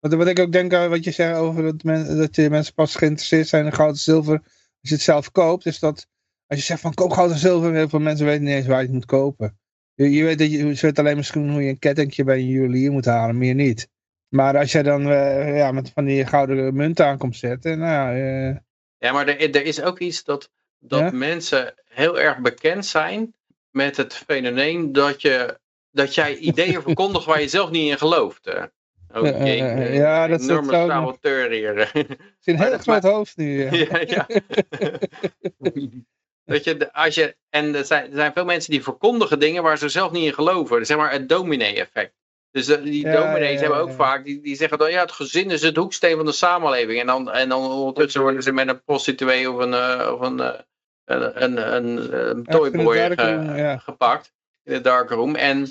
Wat, wat ik ook denk aan wat je zegt over dat, men, dat je mensen pas geïnteresseerd zijn in goud en zilver als je het zelf koopt. Is dat als je zegt van koop goud en zilver, heel veel mensen weten niet eens waar je het moet kopen. Je, je weet dat je, ze weten alleen misschien hoe je een kettingje bij een juwelier moet halen, meer niet. Maar als jij dan eh, ja, met van die gouden munten aan komt zetten, nou ja, eh, Ja, maar er, er is ook iets dat, dat Ja? mensen heel erg bekend zijn met het fenomeen dat, je, dat jij ideeën verkondigt waar je zelf niet in gelooft. eh. Oh, Ja, jee, eh, ja, dat- dat enorme zou nog- saboteur hier. het is een heel groot hoofd nu. ja, ja. dat je, als je, en er zijn, er zijn veel mensen die verkondigen dingen waar ze zelf niet in geloven. Zeg maar het dominee-effect. Dus die Ja, dominees ja, hebben ook ja. vaak, die, die zeggen dan, ja, het gezin is het hoeksteen van de samenleving. En dan, en dan ondertussen worden ze met een prostituee of een, eh, of een, een, een, een, een toyboy ge- room, ja. gepakt in de dark room. En,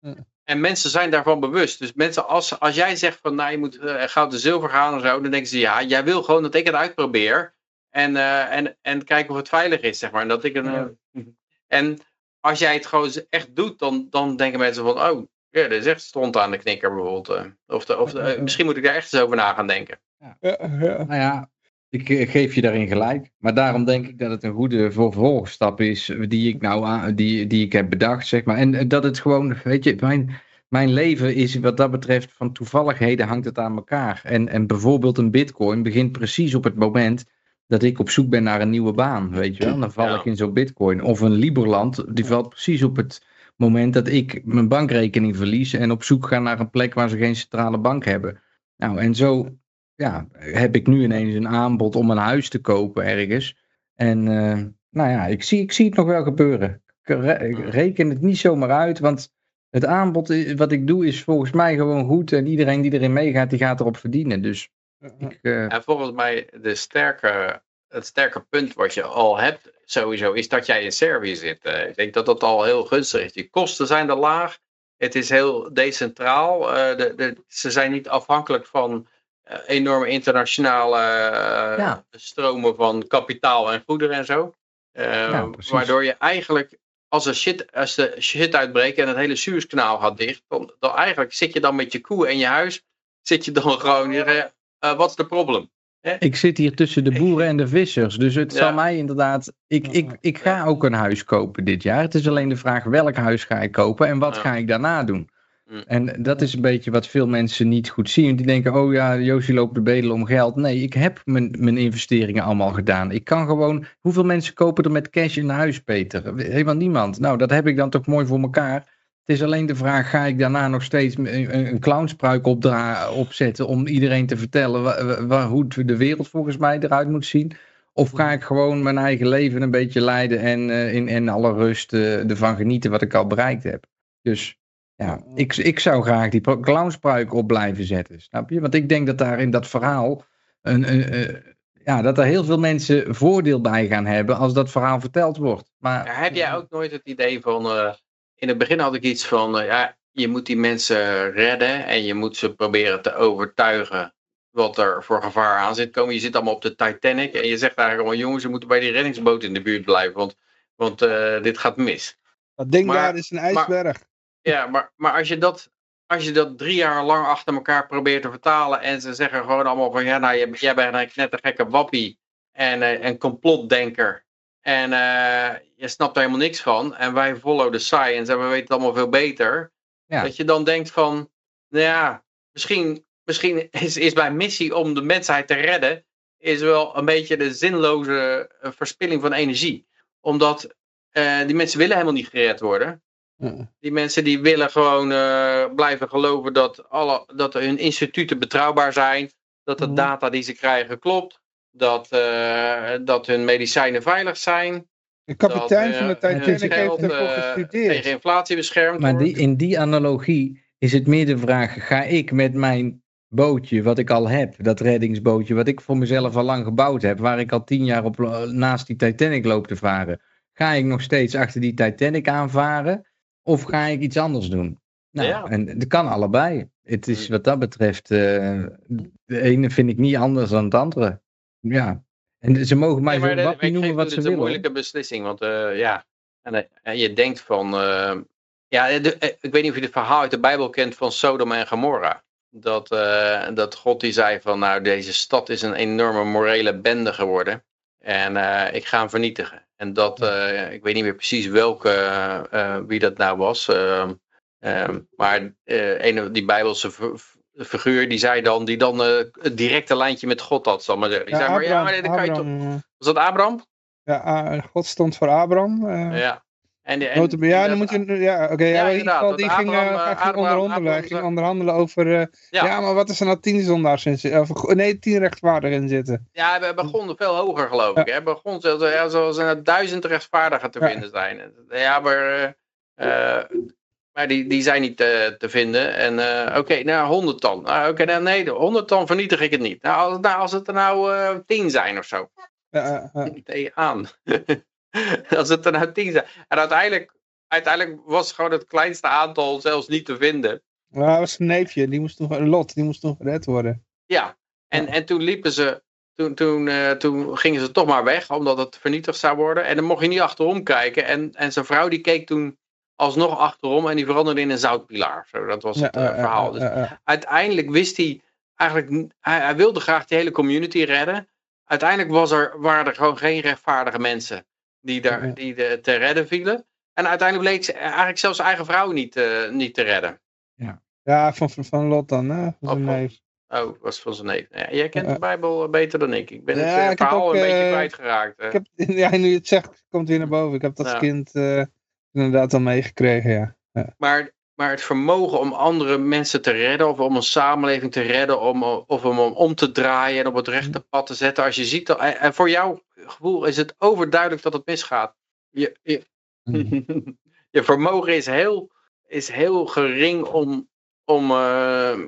Ja. en mensen zijn daarvan bewust. Dus mensen, als, als jij zegt van, nou, je moet eh, goud en zilver gaan en zo, dan denken ze, ja, jij wil gewoon dat ik het uitprobeer. En, eh, en, en kijken of het veilig is, zeg maar. En, dat ik een, Ja. eh, en als jij het gewoon echt doet, dan, dan denken mensen van, oh, ja, dat is echt stond aan de knikker bijvoorbeeld. eh. Of, de, of de- eh, misschien moet ik daar echt eens over na gaan denken. Ja, ja. Nou ja, ik eh, geef je daarin gelijk. Maar daarom denk ik dat het een goede vervolgstap is die ik nou aan, die, die ik heb bedacht, zeg maar. En eh, dat het gewoon, weet je, mijn, mijn leven is wat dat betreft van toevalligheden hangt het aan elkaar. En, en bijvoorbeeld een bitcoin begint precies op het moment dat ik op zoek ben naar een nieuwe baan, weet je wel. Dan val Ja. ik in zo'n bitcoin. Of een Liberland, die valt precies op het moment dat ik mijn bankrekening verlies en op zoek ga naar een plek waar ze geen centrale bank hebben. Nou, en zo ja, heb ik nu ineens een aanbod om een huis te kopen ergens. En eh, nou ja, ik zie, ik zie het nog wel gebeuren. Ik re- ik reken het niet zomaar uit, want het aanbod wat ik doe is volgens mij gewoon goed. En iedereen die erin meegaat, die gaat erop verdienen. Dus ik, eh, En volgens mij de sterke, het sterke punt wat je al hebt sowieso is dat jij in Servië zit. Eh, ik denk dat dat al heel gunstig is. Je kosten zijn er laag. Het is heel decentraal. Eh, de, de, ze zijn niet afhankelijk van eh, enorme internationale eh, Ja. stromen van kapitaal en goederen en zo. Eh, Ja, waardoor je eigenlijk, als, er shit, als de shit uitbreekt en het hele Suezkanaal gaat dicht, dan, dan eigenlijk zit je dan met je koe en je huis, zit je dan gewoon hier, eh, eh, wat is de probleem? ik zit hier tussen de boeren en de vissers. Dus het Ja. zal mij inderdaad. Ik, ik, ik ga ook een huis kopen dit jaar. Het is alleen de vraag welk huis ga ik kopen en wat Ja. ga ik daarna doen. Mm. En dat is een beetje wat veel mensen niet goed zien. Die denken, oh ja, Josie loopt de bedelen om geld. Nee, ik heb mijn, mijn investeringen allemaal gedaan. Ik kan gewoon... Hoeveel mensen kopen er met cash een huis, Peter? Helemaal niemand. Nou, dat heb ik dan toch mooi voor elkaar. Het is alleen de vraag, ga ik daarna nog steeds een, een clownspruik opzetten... om iedereen te vertellen wa- wa- wa- hoe de wereld volgens mij eruit moet zien? Of ga ik gewoon mijn eigen leven een beetje leiden... en eh, in, in alle rust eh, ervan genieten wat ik al bereikt heb? Dus... Ja, ik, ik zou graag die clownspruik op blijven zetten, snap je? Want ik denk dat daar in dat verhaal, een, een, eh, ja, dat er heel veel mensen voordeel bij gaan hebben als dat verhaal verteld wordt. Maar Ja, heb jij ook nooit het idee van, eh, in het begin had ik iets van, eh, ja, je moet die mensen redden en je moet ze proberen te overtuigen wat er voor gevaar aan zit komen. Je zit allemaal op de Titanic en je zegt eigenlijk allemaal, jongens, we moeten bij die reddingsboot in de buurt blijven, want, want eh, dit gaat mis. Dat ding Maar- daar is een ijsberg. Ja, maar, maar als, je dat, als je dat drie jaar lang achter elkaar probeert te vertalen en ze zeggen gewoon allemaal van, ja, nou, jij, bent een net een gekke wappie en eh, een complotdenker. En eh, je snapt er helemaal niks van. En wij follow the science en we weten het allemaal veel beter. Ja. Dat je dan denkt van, nou ja, misschien, misschien is, is mijn missie om de mensheid te redden, is wel een beetje de zinloze eh, verspilling van energie. Omdat eh, die mensen willen helemaal niet gered worden. Die mensen die willen gewoon eh, blijven geloven dat, alle, dat hun instituten betrouwbaar zijn. Dat de Mhm. data die ze krijgen klopt. Dat, eh, dat hun medicijnen veilig zijn. De kapitein dat, van de eh, Titanic heeft ervoor gestudeerd. tegen inflatie beschermd Maar die, in die analogie is het meer de vraag: ga ik met mijn bootje, wat ik al heb, dat reddingsbootje, wat ik voor mezelf al lang gebouwd heb, waar ik al tien jaar op, naast die Titanic loop te varen, ga ik nog steeds achter die Titanic aanvaren? Of ga ik iets anders doen? Nou, Ja. en dat kan allebei. Het is wat dat betreft, eh, de ene vind ik niet anders dan het andere. Ja. En ze mogen mij Nee, ik noemen wat ze Het is een willen. moeilijke beslissing. Want eh, ja, en, eh, en je denkt van... ja, de- ik weet niet of je het verhaal uit de Bijbel kent van Sodom en Gomorra. Dat, dat God die zei van... Nou, deze stad is een enorme morele bende geworden. En ik ga hem vernietigen. En dat, eh, ik weet niet meer precies welke, eh, wie dat nou was. ehm, ehm, maar eh, een, die Bijbelse figuur, die zei dan, die dan eh, het directe lijntje met God had, zal maar zeggen. Die Ja, zei maar, ja, maar kan je toch... Eh, Was dat Abraham? ja, God stond voor Abraham. eh, Ja. En, die- en, ja, dan moet je, ja, oké, ja, Ja, in ieder geval, die want ging, eh, Abraham, hij ging Abraham- onderhandelen. Hij Abraham- ging onderhandelen over, eh, ja. Ja. maar wat is er nou tien zondaars in zitten? Of, nee, tien rechtvaardigen in zitten. Ja, we begonnen veel hoger, geloof ik. Hè? Begon zelfs, ja, zoals er duizend rechtvaardigen te Ja. vinden zijn. Ja, maar, eh, maar die, die zijn niet eh, te vinden. En oké, nou, honderd dan. Ah, oké, nou, nee, honderd dan vernietig ik het niet. Nou, als, nou, als het er nou tien zijn of zo. Ja, ja, ja. Als het er nou tien zijn. En uiteindelijk, uiteindelijk was gewoon het kleinste aantal zelfs niet te vinden. Maar hij was een neefje, die moest nog, Lot, die moest nog gered worden. Ja, en, Ja. en toen liepen ze, toen, toen, eh, toen gingen ze toch maar weg, omdat het vernietigd zou worden. En dan mocht je niet achterom kijken. En, en zijn vrouw die keek toen alsnog achterom en die veranderde in een zoutpilaar. Zo, dat was het eh, ja, verhaal. Dus uiteindelijk wist hij, eigenlijk, hij wilde graag die hele community redden. Uiteindelijk was er, waren er gewoon geen rechtvaardige mensen die, daar, Ja. die de, te redden vielen. En uiteindelijk bleek ze eigenlijk zelfs zijn eigen vrouw niet, eh, niet te redden. Ja, van, van, van Lot dan, hè? Van zijn Oh, van- neef. Oh, was van zijn neef. Ja, jij kent Ja. de Bijbel eh, beter dan ik. Ik ben Ja, het eh, verhaal ook, een beetje eh, kwijtgeraakt. eh. Ik heb, ja, nu je het zegt, komt weer naar boven. Ik heb dat Ja. kind eh, inderdaad al meegekregen, ja. Maar, maar het vermogen om andere mensen te redden, of om een samenleving te redden, om, of om om te draaien en op het rechte pad te zetten. Als je ziet, dat, en voor jouw gevoel is het overduidelijk dat het misgaat. Je, je, je vermogen is heel, is heel gering om, om, eh,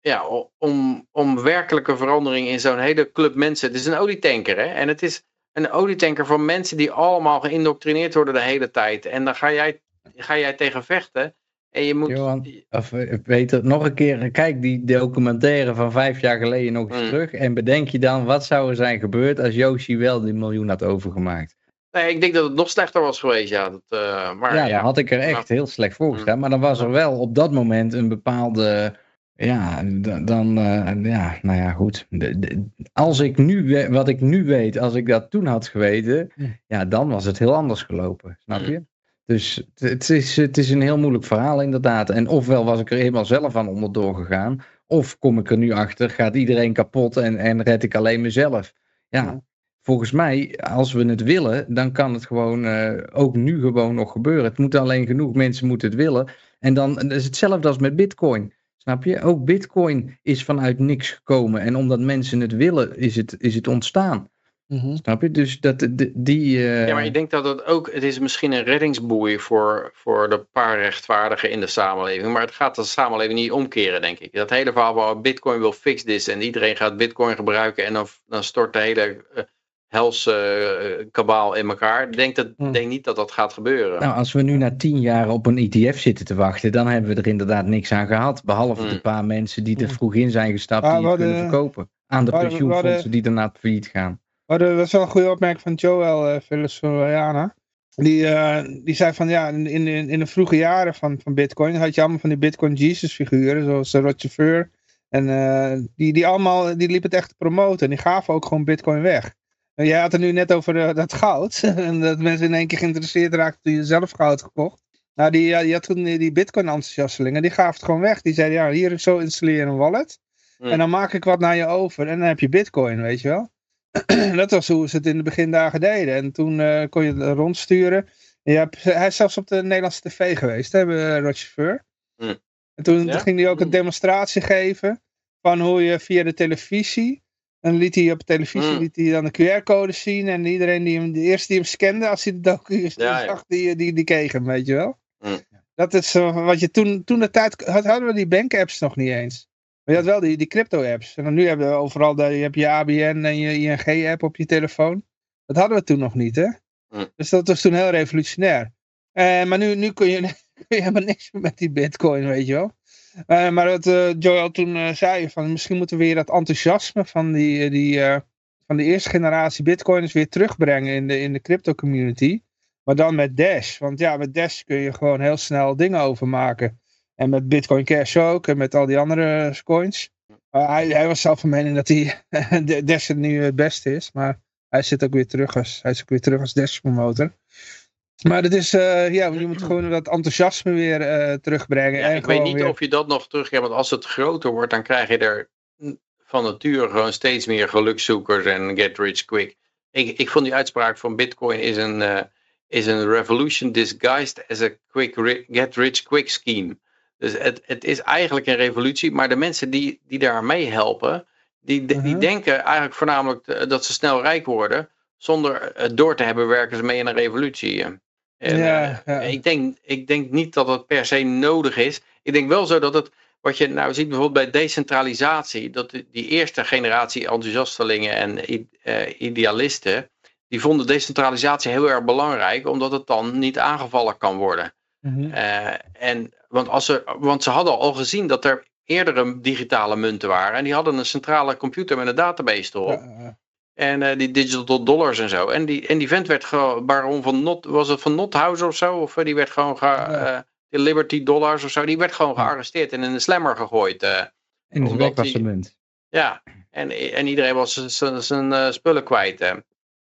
ja, om, om werkelijke verandering in zo'n hele club mensen. Het is een olietanker, hè? En het is een olietanker van mensen die allemaal geïndoctrineerd worden de hele tijd. En dan ga jij, ga jij tegen vechten. En je moet. Johan, Of eh, Peter, nog een keer, kijk die documentaire van vijf jaar geleden nog eens Mm. terug. En bedenk je dan, wat zou er zijn gebeurd als Yoshi wel die miljoen had overgemaakt? Nee, ik denk dat het nog slechter was geweest, ja. Dat, eh, maar ja, ja, dan had ik er echt heel slecht voor gestaan. Maar dan was er wel op dat moment een bepaalde. Ja, dan. eh, ja, nou ja, goed. De- de- als ik nu, wat ik nu weet, als ik dat toen had geweten. Hm. Ja, dan was het heel anders gelopen. Snap je? Dus het- is, het is een heel moeilijk verhaal, inderdaad. En ofwel was ik er helemaal zelf aan onderdoor gegaan. Of kom ik er nu achter, gaat iedereen kapot en, en red ik alleen mezelf. Ja, Ja. volgens mij, als we het willen, dan kan het gewoon eh, ook nu gewoon nog gebeuren. Het moet alleen genoeg mensen moeten het willen. En dan is hetzelfde als met Bitcoin. Snap je? Ook Bitcoin is vanuit niks gekomen. En omdat mensen het willen, is het, is het ontstaan. Mhm. Snap je? Dus dat, die. eh, Ja, maar ik denk dat het ook, het is misschien een reddingsboei voor, voor de paar rechtvaardigen in de samenleving. Maar het gaat de samenleving niet omkeren, denk ik. Dat hele verhaal waar Bitcoin wil fix this en iedereen gaat Bitcoin gebruiken en dan, dan stort de hele uh, helse uh, kabaal in elkaar. Ik denk, dat, Hm. denk niet dat dat gaat gebeuren. Nou, als we nu na tien jaar op een ETF zitten te wachten, dan hebben we er inderdaad niks aan gehad. Behalve de paar mensen die er Mm. vroeg in zijn gestapt Ah, die het kunnen verkopen. Aan de pensioenfondsen die daarna failliet gaan. Maar dat was wel een goede opmerking van Joel uh, Venezuela. Die, uh, die zei van ja, in, in, in de vroege jaren van, van Bitcoin had je allemaal van die Bitcoin Jesus figuren, zoals uh, Roger Ver. En uh, die, die allemaal, die liep het echt te promoten. En die gaven ook gewoon Bitcoin weg. En jij had het nu net over uh, dat goud. en dat mensen in één keer geïnteresseerd raakten toen je zelf goud gekocht. Nou, die, die had toen die, die Bitcoin enthousiastelingen, die gaven het gewoon weg. Die zeiden ja, hier zo installeer je een wallet. Hmm. En dan maak ik wat naar je over. En dan heb je Bitcoin, weet je wel. dat was hoe ze het in de begindagen deden. En toen uh, kon je het rondsturen. Ja, hij is zelfs op de Nederlandse tv geweest, hè, Roger Ver. Mm. En toen Ja? ging hij ook een Mm. demonstratie geven van hoe je via de televisie. En liet hij op televisie Mm. liet hij dan de QR-code zien. En iedereen die hem, de eerste die hem scande, als hij de docu Ja, zag, die, die, die kreeg hem, weet je wel. Mm. Dat is wat je toen, toen de tijd, had, hadden we die bank-apps nog niet eens. Maar je had wel die, die crypto-apps. En dan nu hebben we overal, de, je hebt je ABN en je ING-app op je telefoon. Dat hadden we toen nog niet, hè? Dus dat was toen heel revolutionair. Uh, maar nu, nu kun, je, kun je helemaal niks meer met die bitcoin, weet je wel. Uh, maar wat uh, Joel toen zei, van misschien moeten we weer dat enthousiasme van die, die, van de eerste generatie bitcoiners weer terugbrengen in de, in de crypto community. Maar dan met Dash. Want ja, met Dash kun je gewoon heel snel dingen overmaken. En met Bitcoin Cash ook. En met al die andere coins. Uh, hij, hij, was zelf van mening dat hij Dash het nu het beste is. Maar hij zit ook weer terug als, hij is ook weer terug als Dash promotor. Maar het is, eh, ja, je moet gewoon dat enthousiasme weer eh, terugbrengen. Ja, en ik weet niet weer- of je dat nog terugkrijgt, want als het groter wordt, dan krijg je er van nature gewoon steeds meer gelukzoekers en get rich quick. Ik, ik vond die uitspraak van Bitcoin is een, eh, is een revolution disguised as a quick get rich quick scheme. Dus het, het is eigenlijk een revolutie, maar de mensen die, die daar mee helpen, die, die Mhm. denken eigenlijk voornamelijk eh, dat ze snel rijk worden. Zonder het door te hebben werken ze mee in een revolutie. En, Ja, eh, ja. Ik, denk, ik denk niet dat het per se nodig is. Ik denk wel zo dat het, wat je nou ziet bijvoorbeeld bij decentralisatie, dat die eerste generatie enthousiastelingen en eh, idealisten, die vonden decentralisatie heel erg belangrijk, omdat het dan niet aangevallen kan worden. Mhm. Eh, en, want, als ze, want ze hadden al gezien dat er eerdere digitale munten waren. En die hadden een centrale computer met een database erop. Ja, En eh, die digital dollars en zo. En die, en die vent werd gewoon, baron van Not, was het van Nothouse of zo? Of eh, die werd gewoon, ge, de Liberty dollars of zo. Die werd gewoon gearresteerd en in een slammer gegooid. In de munt. ja, en, en iedereen was zijn spullen kwijt.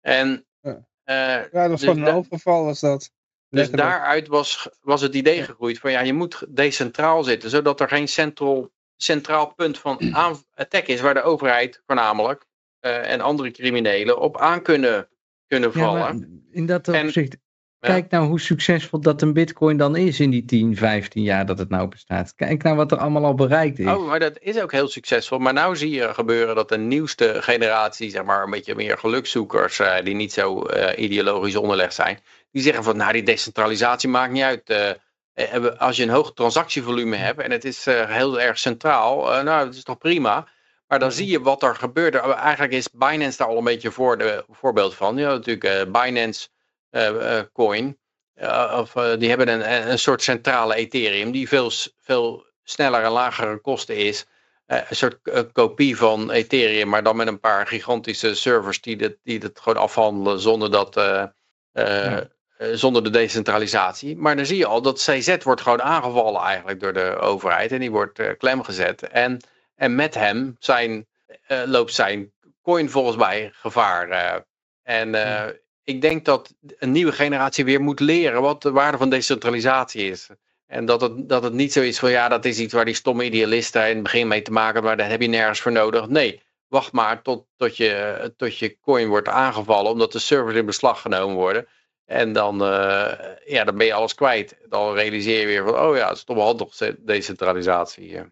En, Ja. ja, dat was Dus gewoon een overval was dat. Dus daaruit was, was het idee gegroeid van ja, je moet decentraal zitten, zodat er geen central, centraal punt van attack is waar de overheid voornamelijk eh, en andere criminelen op aan kunnen, kunnen Ja, vallen. maar in dat opzicht, Ja. kijk nou hoe succesvol dat een bitcoin dan is in die 10, 15 jaar dat het nou bestaat. Kijk nou wat er allemaal al bereikt is. Oh, maar dat is ook heel succesvol. Maar nou zie je gebeuren dat de nieuwste generatie, zeg maar een beetje meer gelukzoekers, eh, die niet zo eh, ideologisch onderlegd zijn, die zeggen van nou die decentralisatie maakt niet uit. eh, eh, als je een hoog transactievolume hebt en het is eh, heel erg centraal, nou dat is toch prima. Maar dan zie je wat er gebeurt. Eigenlijk is Binance daar al een beetje voor de, voorbeeld van. Ja, natuurlijk eh, Binance Coin. Of, die hebben een, een soort centrale Ethereum die veel, veel sneller en lagere kosten is. Een soort kopie van Ethereum, maar dan met een paar gigantische servers die dat, die dat gewoon afhandelen zonder, dat, Ja. Eh, zonder de decentralisatie. Maar dan zie je al dat CZ wordt gewoon aangevallen eigenlijk door de overheid en die wordt eh, klem gezet. En, en met hem zijn, eh, loopt zijn coin volgens mij gevaar. en ik denk dat een nieuwe generatie weer moet leren wat de waarde van decentralisatie is. En dat het, dat het niet zo is van ja, dat is iets waar die stomme idealisten in het begin mee te maken hebben, maar daar heb je nergens voor nodig. Nee, wacht maar tot, tot, je, tot je coin wordt aangevallen, omdat de servers in beslag genomen worden. En dan, eh, ja, dan ben je alles kwijt. Dan realiseer je weer van, oh ja, het is toch wel handig de- decentralisatie. ja.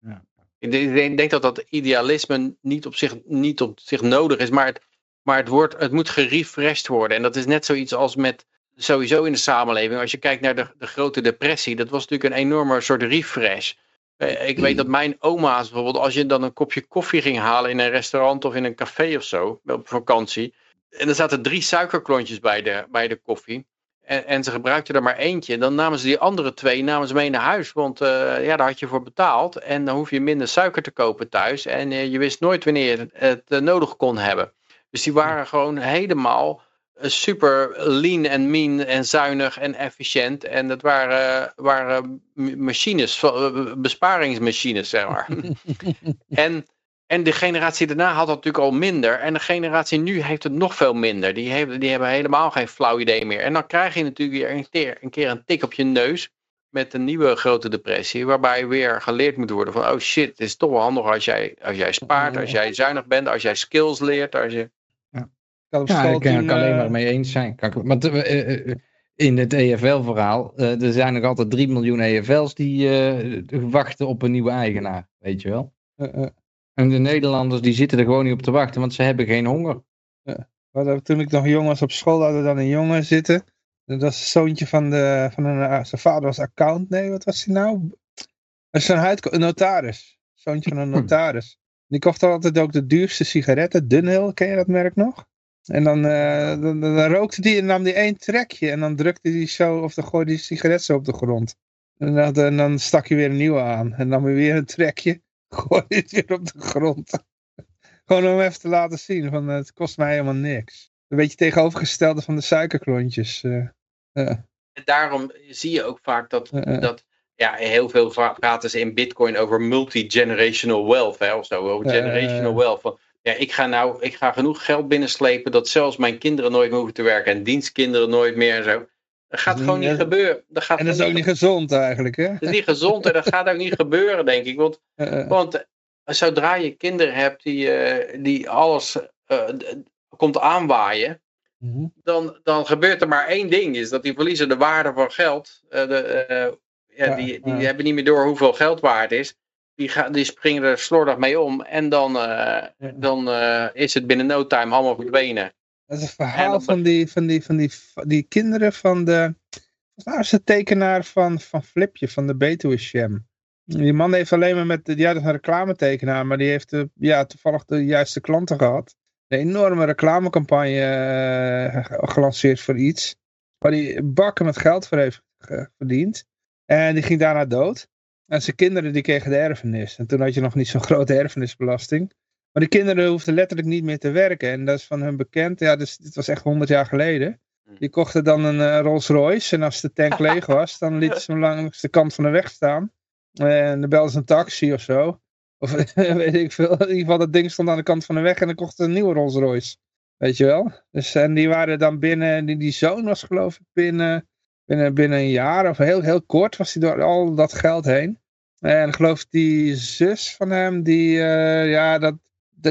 Ja. Ik denk- ik denk, denk dat dat idealisme niet op zich, niet op zich nodig is, maar het, maar het, wordt, het moet gerefreshed worden. En dat is net zoiets als met sowieso in de samenleving. Als je kijkt naar de, de grote depressie, dat was natuurlijk een enorme soort refresh. Eh, Ik weet dat mijn oma's bijvoorbeeld, als je dan een kopje koffie ging halen in een restaurant of in een café of zo, op vakantie. En er zaten drie suikerklontjes bij de, bij de koffie. En, en ze gebruikten er maar eentje. Dan namen ze die andere twee namen ze mee naar huis. Want eh, ja, daar had je voor betaald. En dan hoef je minder suiker te kopen thuis. En eh, je wist nooit wanneer je het, eh, nodig kon hebben. Dus die waren gewoon helemaal super lean en mean en zuinig en efficiënt. En dat waren, waren machines, besparingsmachines, zeg maar. en, en de generatie daarna had dat natuurlijk al minder. En de generatie nu heeft het nog veel minder. Die, heeft, die hebben helemaal geen flauw idee meer. En dan krijg je natuurlijk weer een keer, een keer een tik op je neus. Met een nieuwe grote depressie. Waarbij weer geleerd moet worden van... Oh shit, het is toch wel handig als jij, als jij spaart. Als jij zuinig bent. Als jij skills leert. Als je... Ja, kan ik toen, alleen eh, maar mee eens zijn. Kan ik- eh, eh, in het EFL-verhaal, eh, er zijn nog altijd 3 miljoen EFL's die eh, wachten op een nieuwe eigenaar, weet je wel. eh, eh, En de Nederlanders die zitten er gewoon niet op te wachten, want ze hebben geen honger. toen ik nog jong was op school, hadden we dan een jongen zitten. Dat was een zoontje van, de, van een, eh, zijn vader was account, nee, wat was hij nou? Een, huid, een notaris. Zoontje van een notaris. Die kocht altijd ook de duurste sigaretten, Dunhill, ken je dat merk nog? En dan, eh, dan, dan, dan rookte die en nam die één trekje en dan drukte hij zo, of dan gooide die sigaret zo op de grond. En dan, en dan stak je weer een nieuwe aan. En dan nam hij weer een trekje, gooide het weer op de grond. Gewoon om even te laten zien, van eh, het kost mij helemaal niks. Een beetje tegenovergestelde van de suikerklontjes. En daarom zie je ook vaak dat, dat ja, heel veel praten ze in Bitcoin over multi-generational wealth. Hè, of zo, over generational wealth. Van, ja, ik ga nou ik ga genoeg geld binnenslepen dat zelfs mijn kinderen nooit meer hoeven te werken en dienstkinderen nooit meer en zo. Dat gaat Dat gewoon niet- niet gebeuren. Dat gaat En dat is ook niet gezond eigenlijk, hè? dat is niet gezond en dat gaat ook niet gebeuren, denk ik. Want, Eh, eh, want zodra je kinderen hebt die, eh, die alles komt aanwaaien, mhm. dan, dan gebeurt er maar één ding. Is dat die verliezen de waarde van geld. De, ja, die, die hebben niet meer door hoeveel geld waard is. Die, gaan, die springen er slordig mee om. En dan, dan is het binnen no time allemaal verdwenen. Dat is een En verhaal van die, van die, van die, die kinderen van de... Wat was de tekenaar van, van Flipje, van de Betuwe Sham? Die man heeft alleen maar met... Ja, dat is een reclametekenaar, maar die heeft eh, ja, toevallig de juiste klanten gehad. Een enorme reclamecampagne eh, gelanceerd voor iets. Waar hij bakken met geld voor heeft verdiend. En die ging daarna dood. En zijn kinderen die kregen de erfenis. En toen had je nog niet zo'n grote erfenisbelasting. Maar die kinderen hoefden letterlijk niet meer te werken. En dat is van hun bekend. Ja, dus, dit was echt 100 jaar geleden. Die kochten dan een eh, Rolls Royce. En als de tank leeg was, dan lieten ze hem langs de kant van de weg staan. En dan belden ze een taxi of zo. Of weet ik veel. In ieder geval, dat ding stond aan de kant van de weg. En dan kochten ze een nieuwe Rolls Royce. Weet je wel? Dus, en die waren dan binnen. Die, die zoon was geloof ik binnen, binnen, binnen een jaar. Of heel, heel kort was hij door al dat geld heen. En ik geloof die zus van hem. Die, eh, ja, dat-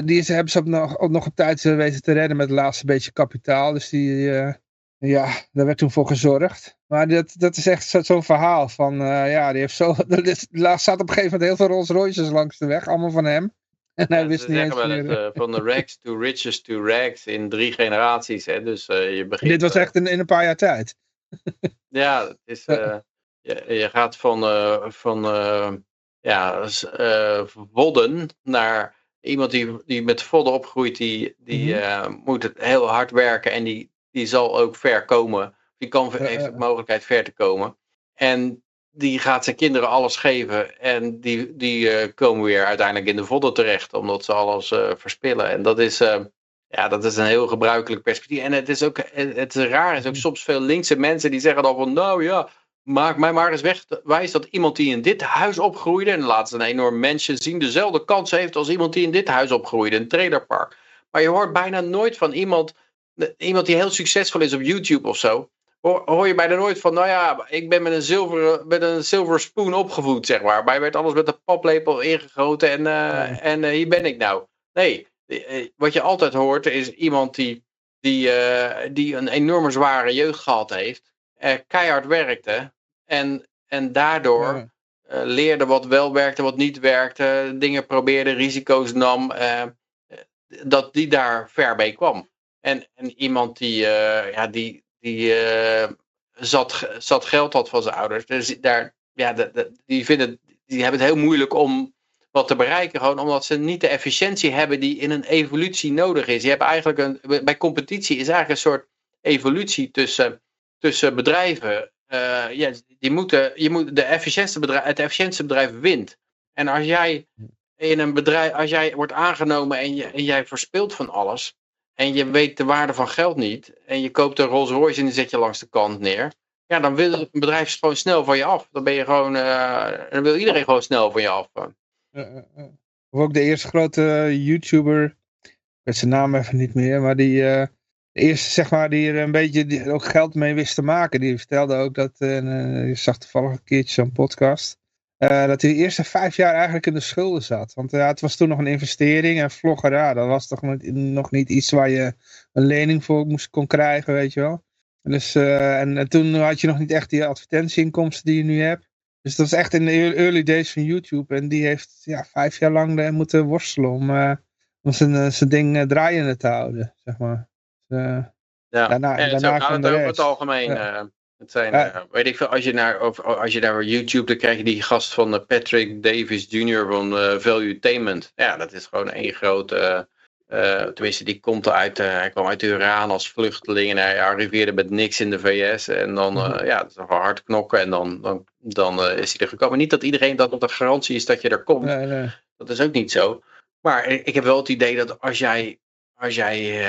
die hebben ze op nog, op nog op tijd weten te redden met het laatste beetje kapitaal. Dus die, eh, ja, daar werd toen voor gezorgd. Maar dat, dat is echt zo- zo'n verhaal van, eh, ja, die heeft zo, er staat op een gegeven moment heel veel Rolls Royces langs de weg, allemaal van hem. En hij Ja, wist niet eens meer. eh, van de rags to riches to rags in drie generaties. Hè? Dus je begint... Dit was echt in, in een paar jaar tijd. Ja, het is, je, je gaat van, van ja, vodden naar iemand die, die met vodden opgroeit, die, die Mhm. eh, moet het heel hard werken en die, die zal ook ver komen. Die kan, heeft de mogelijkheid ver te komen. En die gaat zijn kinderen alles geven en die, die eh, komen weer uiteindelijk in de vodden terecht, omdat ze alles eh, verspillen. En dat is, ja, dat is een heel gebruikelijk perspectief. En het is ook, het, het raar is ook soms veel linkse mensen die zeggen dan van, nou ja, maak mij maar eens weg wijs dat iemand die in dit huis opgroeide, en laat ze een enorm mensje zien, dezelfde kans heeft als iemand die in dit huis opgroeide, een trailerpark. Maar je hoort bijna nooit van iemand, iemand die heel succesvol is op YouTube of zo, hoor, hoor je bijna nooit van, nou ja, ik ben met een zilveren, met een silver spoon opgevoed, zeg maar. Mij werd alles met een paplepel ingegoten en, eh, en eh, hier ben ik nou. Nee, eh, wat je altijd hoort is iemand die, die, eh, die een enorme zware jeugd gehad heeft, eh, keihard werkte en, en daardoor Ja. eh, leerde wat wel werkte, wat niet werkte, dingen probeerde, risico's nam, eh, dat die daar ver mee kwam. En, en iemand die, ja, die, die zat, zat geld had van zijn ouders, dus daar, ja, de, de- die, vinden, die hebben het heel moeilijk om wat te bereiken, gewoon omdat ze niet de efficiëntie hebben die in een evolutie nodig is. Je hebt eigenlijk een, bij competitie is eigenlijk een soort evolutie tussen, tussen bedrijven. Eh, ja, die moeten, je moet de efficiëntste bedrijf, het efficiëntste bedrijf wint. En als jij in een bedrijf, als jij wordt aangenomen en, je, en jij verspilt van alles, en je weet de waarde van geld niet, en je koopt een Rolls Royce en die zet je langs de kant neer, ja, dan wil een bedrijf gewoon snel van je af. Dan ben je gewoon, eh, dan wil iedereen gewoon snel van je af. Eh. Of ook de eerste grote YouTuber, ik weet zijn naam even niet meer, maar die, eerste zeg maar, die er een beetje ook geld mee wist te maken, die vertelde ook dat, je zag toevallig een keertje zo'n podcast, eh, dat hij de eerste vijf jaar eigenlijk in de schulden zat. Want ja, het was toen nog een investering en vlogger, ja, dat was toch nog, niet iets waar je een lening voor moest, kon krijgen, weet je wel. Dus, en, en toen had je nog niet echt die advertentieinkomsten die je nu hebt. Dus dat was echt in de ear- early days van YouTube. En die heeft ja, vijf jaar lang moeten worstelen om, om zijn, zijn ding draaiende te houden, zeg maar. Dus, eh, Ja, Daarna- en zo daarna gaat kwam het over het algemeen. Ja. eh, het zijn, Ja. eh, weet ik veel, als je naar, of, als je naar YouTube, dan krijg je die gast van Patrick Davis Jr. van Valuetainment. Ja, dat is gewoon één grote, tenminste die komt uit, hij kwam uit Iran als vluchteling en hij arriveerde met niks in de VS. En dan, Mhm. ja, dat is gewoon hard knokken en dan, dan, dan is hij er gekomen. Niet dat iedereen dat op de garantie is dat je er komt. nee, nee. Dat is ook niet zo. Maar ik heb wel het idee dat als jij, als jij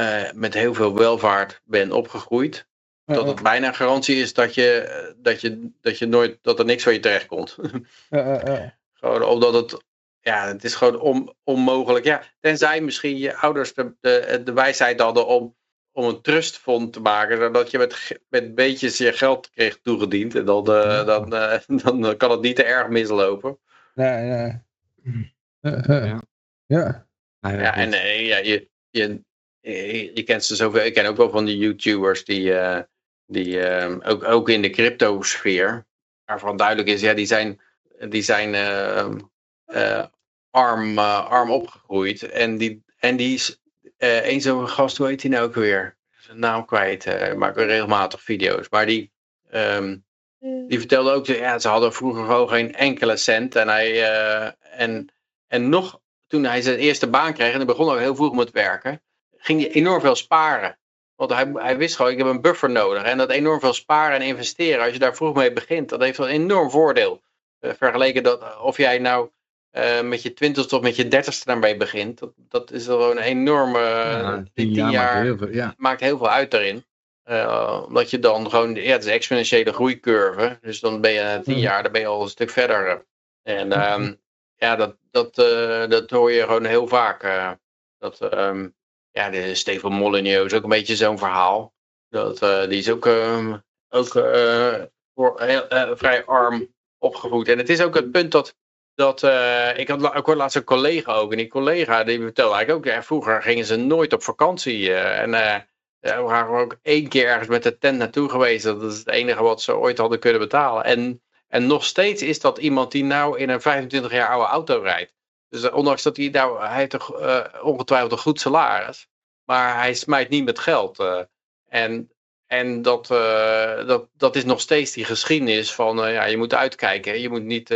eh, met heel veel welvaart bent opgegroeid, dat het bijna een garantie is dat je, eh, dat je, dat je nooit, dat er niks van je terecht komt. Eh, eh, eh. gewoon omdat het, ja, het is gewoon on, onmogelijk. Ja, tenzij misschien je ouders de, de, de wijsheid hadden om, om een trustfonds te maken, zodat je met, met beetjes je geld kreeg toegediend. En dan, eh, dan, dan kan het niet te erg mislopen. Nee, nee. Ja. Ja. Ja, Ja, goed. en ja, je, je, je, je kent ze zoveel. Ik ken ook wel van die YouTubers die, eh, die ehm, ook, ook in de crypto-sfeer, waarvan duidelijk is, ja, die zijn, die zijn ehm, eh, arm, eh, arm opgegroeid. En die, en die is, eh een zo'n gast, hoe heet hij nou ook weer? Zijn naam kwijt. eh maakt regelmatig video's. Maar die, ehm, die vertelde ook, ja, ze hadden vroeger gewoon geen enkele cent. En, hij, eh, en, en nog, toen hij zijn eerste baan kreeg, en hij begon ook heel vroeg met werken, ging hij enorm veel sparen. Want hij, hij wist gewoon, ik heb een buffer nodig. En dat enorm veel sparen en investeren, als je daar vroeg mee begint, dat heeft wel een enorm voordeel. Eh, vergeleken dat, of jij nou eh, met je twintigste of met je dertigste daarmee begint, dat, dat is wel een enorme, Ja, die tien jaar maakt heel veel, ja. maakt heel veel uit daarin. Eh, omdat je dan gewoon, ja, het is een exponentiële groeicurve. Dus dan ben je na tien Mhm. jaar, dan ben je al een stuk verder. eh. En ehm, ja, dat, dat, eh, dat hoor je gewoon heel vaak. eh, dat, ehm, ja, de Steven Molyneux is ook een beetje zo'n verhaal. Dat, eh, die is ook, ehm, ook eh, voor, heel, eh, vrij arm opgevoed. En het is ook het punt dat, dat ik had ik hoorde laatst een collega ook. En die collega die vertelde eigenlijk ook, ja, vroeger gingen ze nooit op vakantie. en ja, we waren ook één keer ergens met de tent naartoe geweest. Dat is het enige wat ze ooit hadden kunnen betalen. En, en nog steeds is dat iemand die nou in een 25 jaar oude auto rijdt. Dus eh, ondanks dat hij nou, hij heeft toch eh, ongetwijfeld een goed salaris. Maar hij smijt niet met geld. eh. en en dat, dat, dat is nog steeds die geschiedenis van, ja, je moet uitkijken. Je moet niet,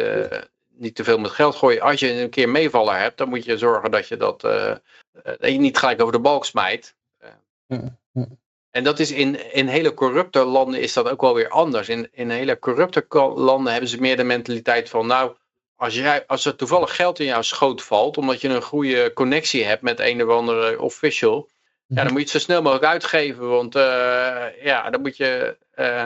niet te veel met geld gooien. Als je een keer meevaller hebt, dan moet je zorgen dat je dat, dat je niet gelijk over de balk smijt. En dat is in, in hele corrupte landen is dat ook wel weer anders. In, in hele corrupte landen hebben ze meer de mentaliteit van, nou, als, jij, als er toevallig geld in jouw schoot valt, omdat je een goede connectie hebt met een of andere official, ja, dan moet je het zo snel mogelijk uitgeven, want eh, ja, dan moet je, eh,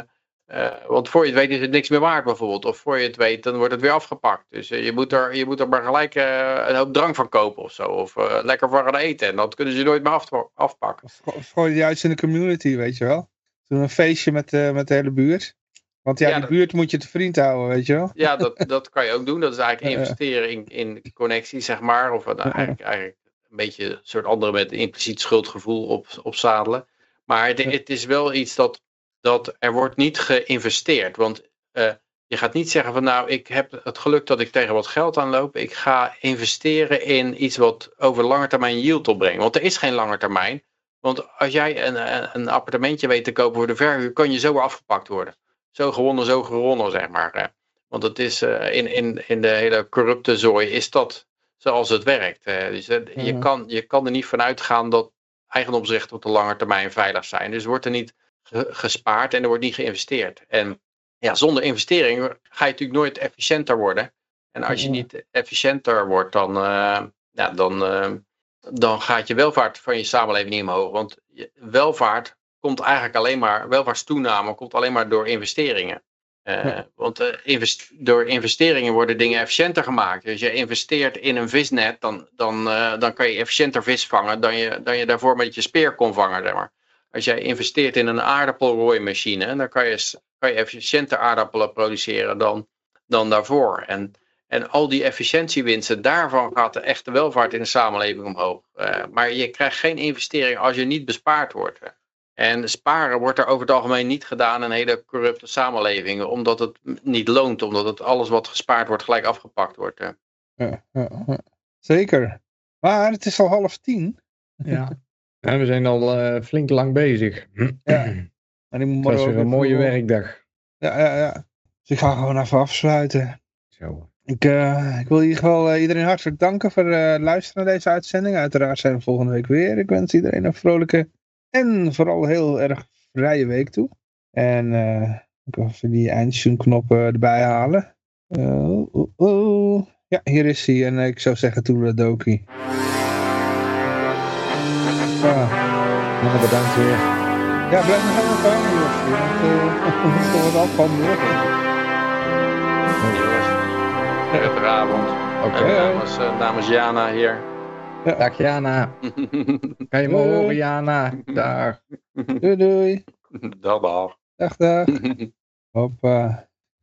eh, want voor je het weet is het niks meer waard bijvoorbeeld, of voor je het weet, dan wordt het weer afgepakt. Dus je, moet er, je moet er maar gelijk een hoop drank van kopen of zo, of lekker van gaan eten, en dat kunnen ze nooit meer af, afpakken. Of, of gooi je juist in de community, weet je wel. Doe een feestje met, met de hele buurt. Want ja, Ja, die dat- buurt moet je te vriend houden, weet je wel. Ja, dat, dat kan je ook doen. Dat is eigenlijk investeren in, in connectie, zeg maar. Of een, eigenlijk, eigenlijk een beetje een soort andere met impliciet schuldgevoel op, opzadelen. Maar het, het is wel iets dat, dat er wordt niet geïnvesteerd. Want eh, je gaat niet zeggen van nou, ik heb het geluk dat ik tegen wat geld aanloop. Ik ga investeren in iets wat over lange termijn yield opbrengt. Want er is geen lange termijn. Want als jij een, een, een appartementje weet te kopen voor de verhuur, kan je zo weer afgepakt worden. Zo gewonnen, zo gewonnen, zeg maar. eh. Want het is eh, in, in, in de hele corrupte zooi is dat zoals het werkt. eh. Dus je, Mhm. kan, je kan er niet van uitgaan dat eigendomsrechten op de lange termijn veilig zijn. Dus wordt er niet ge- gespaard en er wordt niet geïnvesteerd. En ja, zonder investering ga je natuurlijk nooit efficiënter worden. En als je Mhm. niet efficiënter wordt, dan, ja, dan, dan gaat je welvaart van je samenleving niet omhoog. Want je- welvaart komt eigenlijk alleen maar, welvaartstoename komt alleen maar door investeringen. Eh, Ja. Want eh, invest- door investeringen worden dingen efficiënter gemaakt. Dus je investeert in een visnet, dan, dan, eh, dan kan je efficiënter vis vangen dan je, dan je daarvoor met je speer kon vangen. Zeg maar. Als jij investeert in een aardappelrooimachine, dan kan je, kan je efficiënter aardappelen produceren dan, dan daarvoor. En, en al die efficiëntiewinsten, daarvan gaat de echte welvaart in de samenleving omhoog. Maar je krijgt geen investering als je niet bespaard wordt. En sparen wordt er over het algemeen niet gedaan in hele corrupte samenlevingen, omdat het niet loont, omdat het alles wat gespaard wordt gelijk afgepakt wordt. eh. Ja, ja, ja. Zeker. Maar het is al half tien. Ja. Ja, we zijn al eh, flink lang bezig. Ja. En ik moet morgen weer een mooie werkdag. Ja, ja, ja. Dus ik ga gewoon even afsluiten. Zo. Ik, eh, ik wil in ieder geval iedereen hartelijk danken voor het luisteren naar deze uitzending. Uiteraard zijn we volgende week weer. Ik wens iedereen een vrolijke en vooral heel erg vrije week toe. En eh, ik wil even die eindtune-knop erbij halen. Eh, oeh, oeh. Ja, hier is hij. En eh, ik zou zeggen Toedeledoki. Ja. Nou, bedankt weer. ja, blijf nog even hangen, Josje. Want eh, we moeten toch wat afhandelen. Prettige avond. Oké. En namens, eh, namens Jana hier. Dag Jana. Kan je me Doei. horen Jana? Dag. Doei doei. dag, dag. Dag dag. Hoppa.